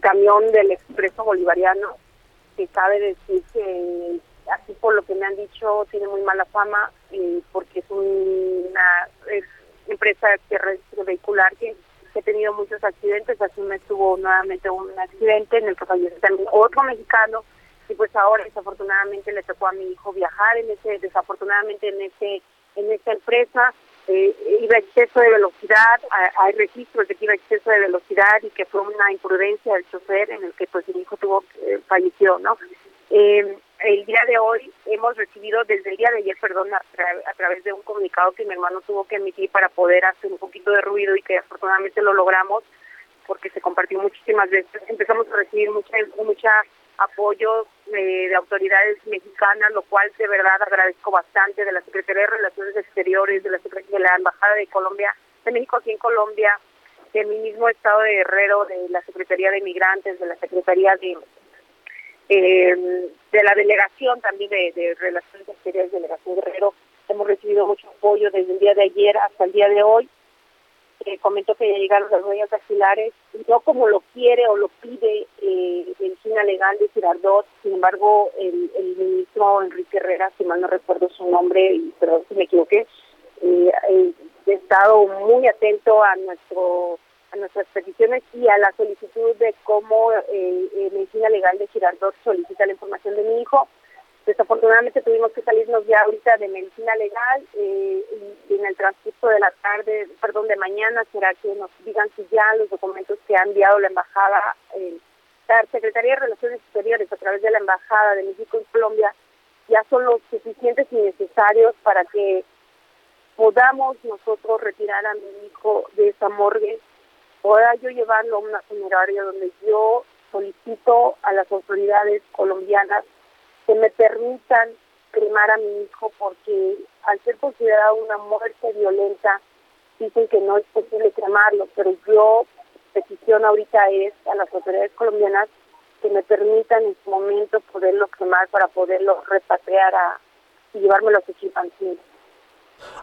camión del expreso bolivariano que cabe decir que así por lo que me han dicho tiene muy mala fama eh, porque es una es empresa terrestre vehicular que, que, ha tenido muchos accidentes. Hace un mes tuvo nuevamente un accidente en el que falleció también otro mexicano y pues ahora desafortunadamente le tocó a mi hijo viajar en ese desafortunadamente en ese en esa empresa eh, iba exceso de velocidad, hay registros de que iba exceso de velocidad y que fue una imprudencia del chofer en el que pues el hijo tuvo eh, falleció, ¿no? Eh, el día de hoy hemos recibido, desde el día de ayer, perdón, a, a, través de un comunicado que mi hermano tuvo que emitir para poder hacer un poquito de ruido y que afortunadamente lo logramos porque se compartió muchísimas veces. Empezamos a recibir mucha, mucha apoyo eh, de autoridades mexicanas, lo cual de verdad agradezco bastante de la Secretaría de Relaciones Exteriores, de la, de la Embajada de Colombia, de México aquí en Colombia, de mi mismo estado de Guerrero, de la Secretaría de Migrantes, de la Secretaría de eh, de la delegación también de, de Relaciones Exteriores, Delegación Guerrero. Hemos recibido mucho apoyo desde el día de ayer hasta el día de hoy eh, comentó que ya llegaron las huellas dactilares, no como lo quiere o lo pide eh, Medicina Legal de Girardot, sin embargo, el, el, ministro Enrique Herrera, si mal no recuerdo su nombre, y perdón si me equivoqué, eh, he estado muy atento a nuestro a nuestras peticiones y a la solicitud de cómo eh, Medicina Legal de Girardot solicita la información de mi hijo. Desafortunadamente tuvimos que salirnos ya ahorita de medicina legal eh, y en el transcurso de la tarde, perdón, de mañana será que nos digan si ya los documentos que ha enviado la embajada, eh, la Secretaría de Relaciones Exteriores a través de la embajada de México en Colombia ya son los suficientes y necesarios para que podamos nosotros retirar a mi hijo de esa morgue, pueda yo llevarlo a una funeraria donde yo solicito a las autoridades colombianas que me permitan cremar a mi hijo porque al ser considerado una muerte violenta dicen que no es posible cremarlo, pero yo petición ahorita es a las autoridades colombianas que me permitan en su momento poderlo cremar para poderlo repatriar a, y llevármelo a Chipancingo.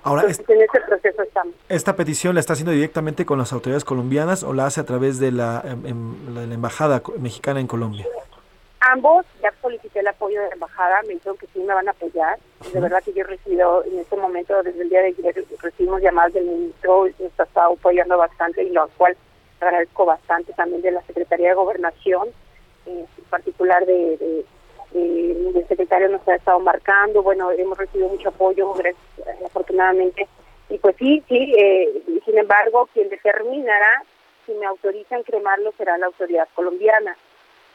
Ahora, Entonces, en ese proceso estamos. ¿Esta petición la está haciendo directamente con las autoridades colombianas o la hace a través de la, en, en, la embajada mexicana en Colombia? Ambos, ya solicité el apoyo de la embajada, me dijeron que sí me van a apoyar. De verdad que yo he recibido en este momento, desde el día de ayer, recibimos llamadas del ministro, nos ha estado apoyando bastante y lo cual agradezco bastante también de la Secretaría de Gobernación, en particular de, de, de, del secretario nos ha estado marcando, bueno, hemos recibido mucho apoyo, gracias, afortunadamente. Y pues sí, sí, eh, sin embargo, quien determinará si me autorizan cremarlo será la autoridad colombiana.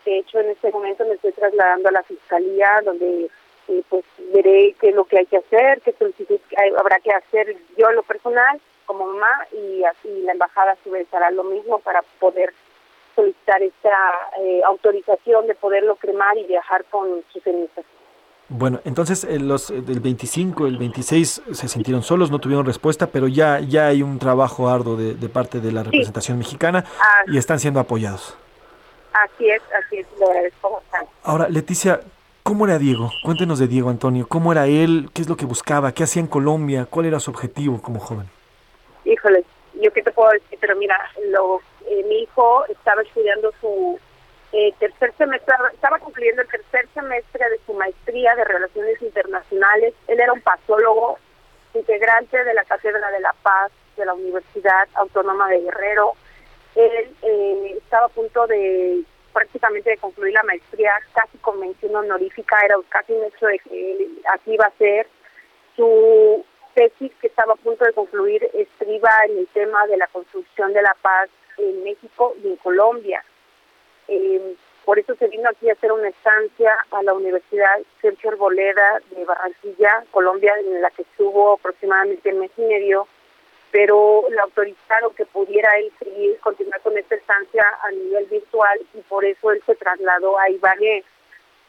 De hecho, en este momento me estoy trasladando a la fiscalía, donde eh, pues veré qué es lo que hay que hacer, qué solicitud habrá que hacer yo en lo personal como mamá y así la embajada a su vez hará lo mismo para poder solicitar esta eh, autorización de poderlo cremar y viajar con sus cenizas. Bueno, entonces eh, los del 25, el 26 se sintieron solos, no tuvieron respuesta, pero ya ya hay un trabajo arduo de, de parte de la representación sí. mexicana ah, y están siendo apoyados. Así es, así es, lo agradezco bastante. Ahora, Leticia, ¿cómo era Diego? Cuéntenos de Diego Antonio, ¿cómo era él? ¿Qué es lo que buscaba? ¿Qué hacía en Colombia? ¿Cuál era su objetivo como joven? Híjole, yo qué te puedo decir, pero mira, lo, eh, mi hijo estaba estudiando su eh, tercer semestre, estaba concluyendo el tercer semestre de su maestría de Relaciones Internacionales. Él era un pasólogo, integrante de la Cátedra de la Paz de la Universidad Autónoma de Guerrero. Él eh, estaba a punto de prácticamente de concluir la maestría casi con mención honorífica, era casi un hecho de que así iba a ser. Su tesis que estaba a punto de concluir estriba en el tema de la construcción de la paz en México y en Colombia. Eh, por eso se vino aquí a hacer una estancia a la Universidad Sergio Arboleda de Barranquilla, Colombia, en la que estuvo aproximadamente un mes y medio, pero le autorizaron que pudiera él seguir, continuar con esta estancia a nivel virtual y por eso él se trasladó a Ibagué.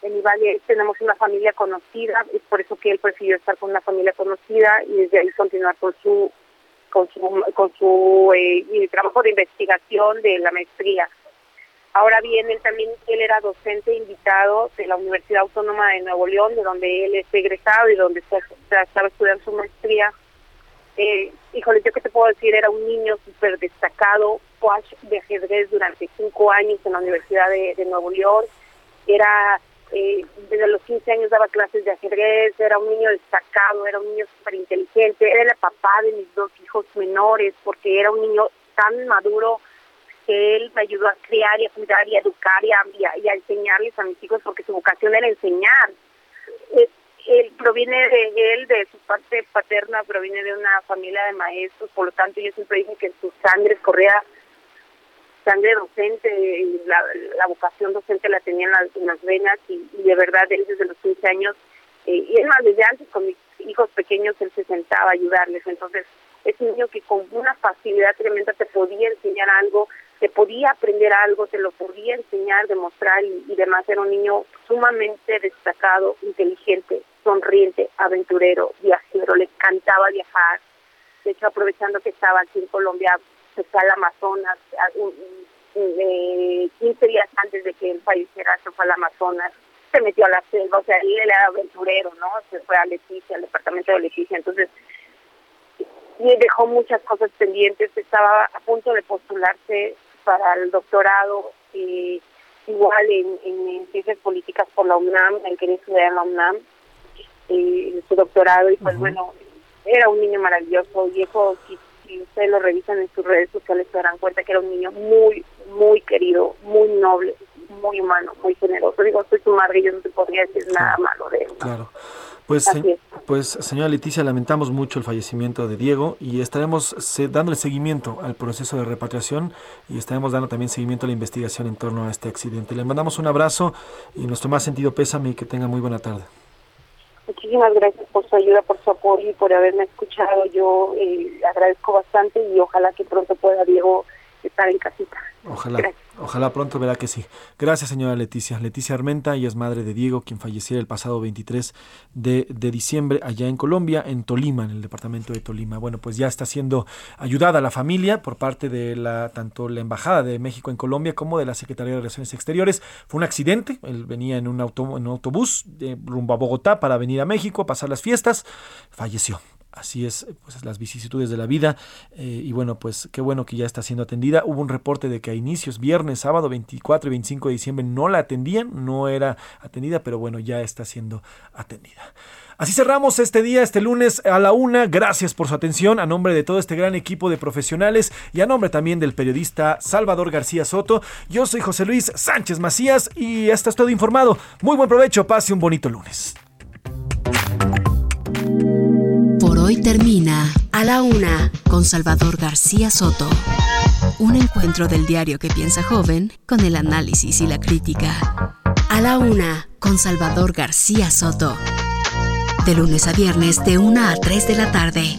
En Ibagué tenemos una familia conocida, es por eso que él prefirió estar con una familia conocida y desde ahí continuar con su con su con su eh, trabajo de investigación de la maestría. Ahora bien, él también él era docente invitado de la Universidad Autónoma de Nuevo León, de donde él es egresado y donde estaba estudiando su maestría. Eh, híjole, yo que te puedo decir, era un niño súper destacado, coach de ajedrez durante cinco años en la Universidad de, Nuevo León. Era, eh, desde los 15 años daba clases de ajedrez, era un niño destacado, era un niño súper inteligente, era el papá de mis dos hijos menores, porque era un niño tan maduro que él me ayudó a criar y a cuidar y a educar y a, y a, enseñarles a mis hijos porque su vocación era enseñar. Eh, él proviene de él, de su parte paterna, proviene de una familia de maestros, por lo tanto yo siempre dije que su sangre corría sangre docente, la, vocación docente la tenía en las, venas y, de verdad él desde los 15 años, eh, y es más, desde antes con mis hijos pequeños él se sentaba a ayudarles, entonces es un niño que con una facilidad tremenda te podía enseñar algo, se podía aprender algo, se lo podía enseñar, demostrar y, demás. Era un niño sumamente destacado, inteligente, sonriente, aventurero, viajero, le encantaba viajar. De hecho, aprovechando que estaba aquí en Colombia, se fue al Amazonas, eh, 15 días antes de que él falleciera, se fue al Amazonas, se metió a la selva, o sea, él era aventurero, ¿no? Se fue a Leticia, al departamento de Leticia. Entonces, y dejó muchas cosas pendientes, estaba a punto de postularse para el doctorado, eh, igual en, ciencias políticas por la UNAM, él quería estudiar en la UNAM, eh, su doctorado, y pues bueno, era un niño maravilloso, viejo, si, si ustedes lo revisan en sus redes sociales se darán cuenta que era un niño muy, muy querido, muy noble, muy humano, muy generoso. Digo, soy su madre y yo no te podría decir nada malo de él. Claro. Pues, pues, señora Leticia, lamentamos mucho el fallecimiento de Diego y estaremos dándole seguimiento al proceso de repatriación y estaremos dando también seguimiento a la investigación en torno a este accidente. Le mandamos un abrazo y nuestro más sentido pésame y que tenga muy buena tarde. Muchísimas gracias por su ayuda, por su apoyo y por haberme escuchado. Yo eh, agradezco bastante y ojalá que pronto pueda Diego estar en casita. Ojalá, ojalá pronto verá que sí. Gracias, señora Leticia. Leticia Armenta, ella es madre de Diego, quien falleciera el pasado 23 de, de, diciembre allá en Colombia, en Tolima, en el departamento de Tolima. Bueno, pues ya está siendo ayudada la familia por parte de la tanto la Embajada de México en Colombia como de la Secretaría de Relaciones Exteriores. Fue un accidente, él venía en un, auto, en un autobús de rumbo a Bogotá para venir a México a pasar las fiestas, falleció así es pues las vicisitudes de la vida eh, y bueno pues qué bueno que ya está siendo atendida hubo un reporte de que a inicios viernes sábado 24 y 25 de diciembre no la atendían no era atendida pero bueno ya está siendo atendida Así cerramos este día, este lunes a la una. Gracias por su atención a nombre de todo este gran equipo de profesionales y a nombre también del periodista Salvador García Soto. Yo soy José Luis Sánchez Macías y hasta todo informado. Muy buen provecho, pase un bonito lunes hoy termina A la Una con Salvador García Soto. Un encuentro del diario que piensa joven con el análisis y la crítica. A la Una con Salvador García Soto. De lunes a viernes de 1 a 3 de la tarde.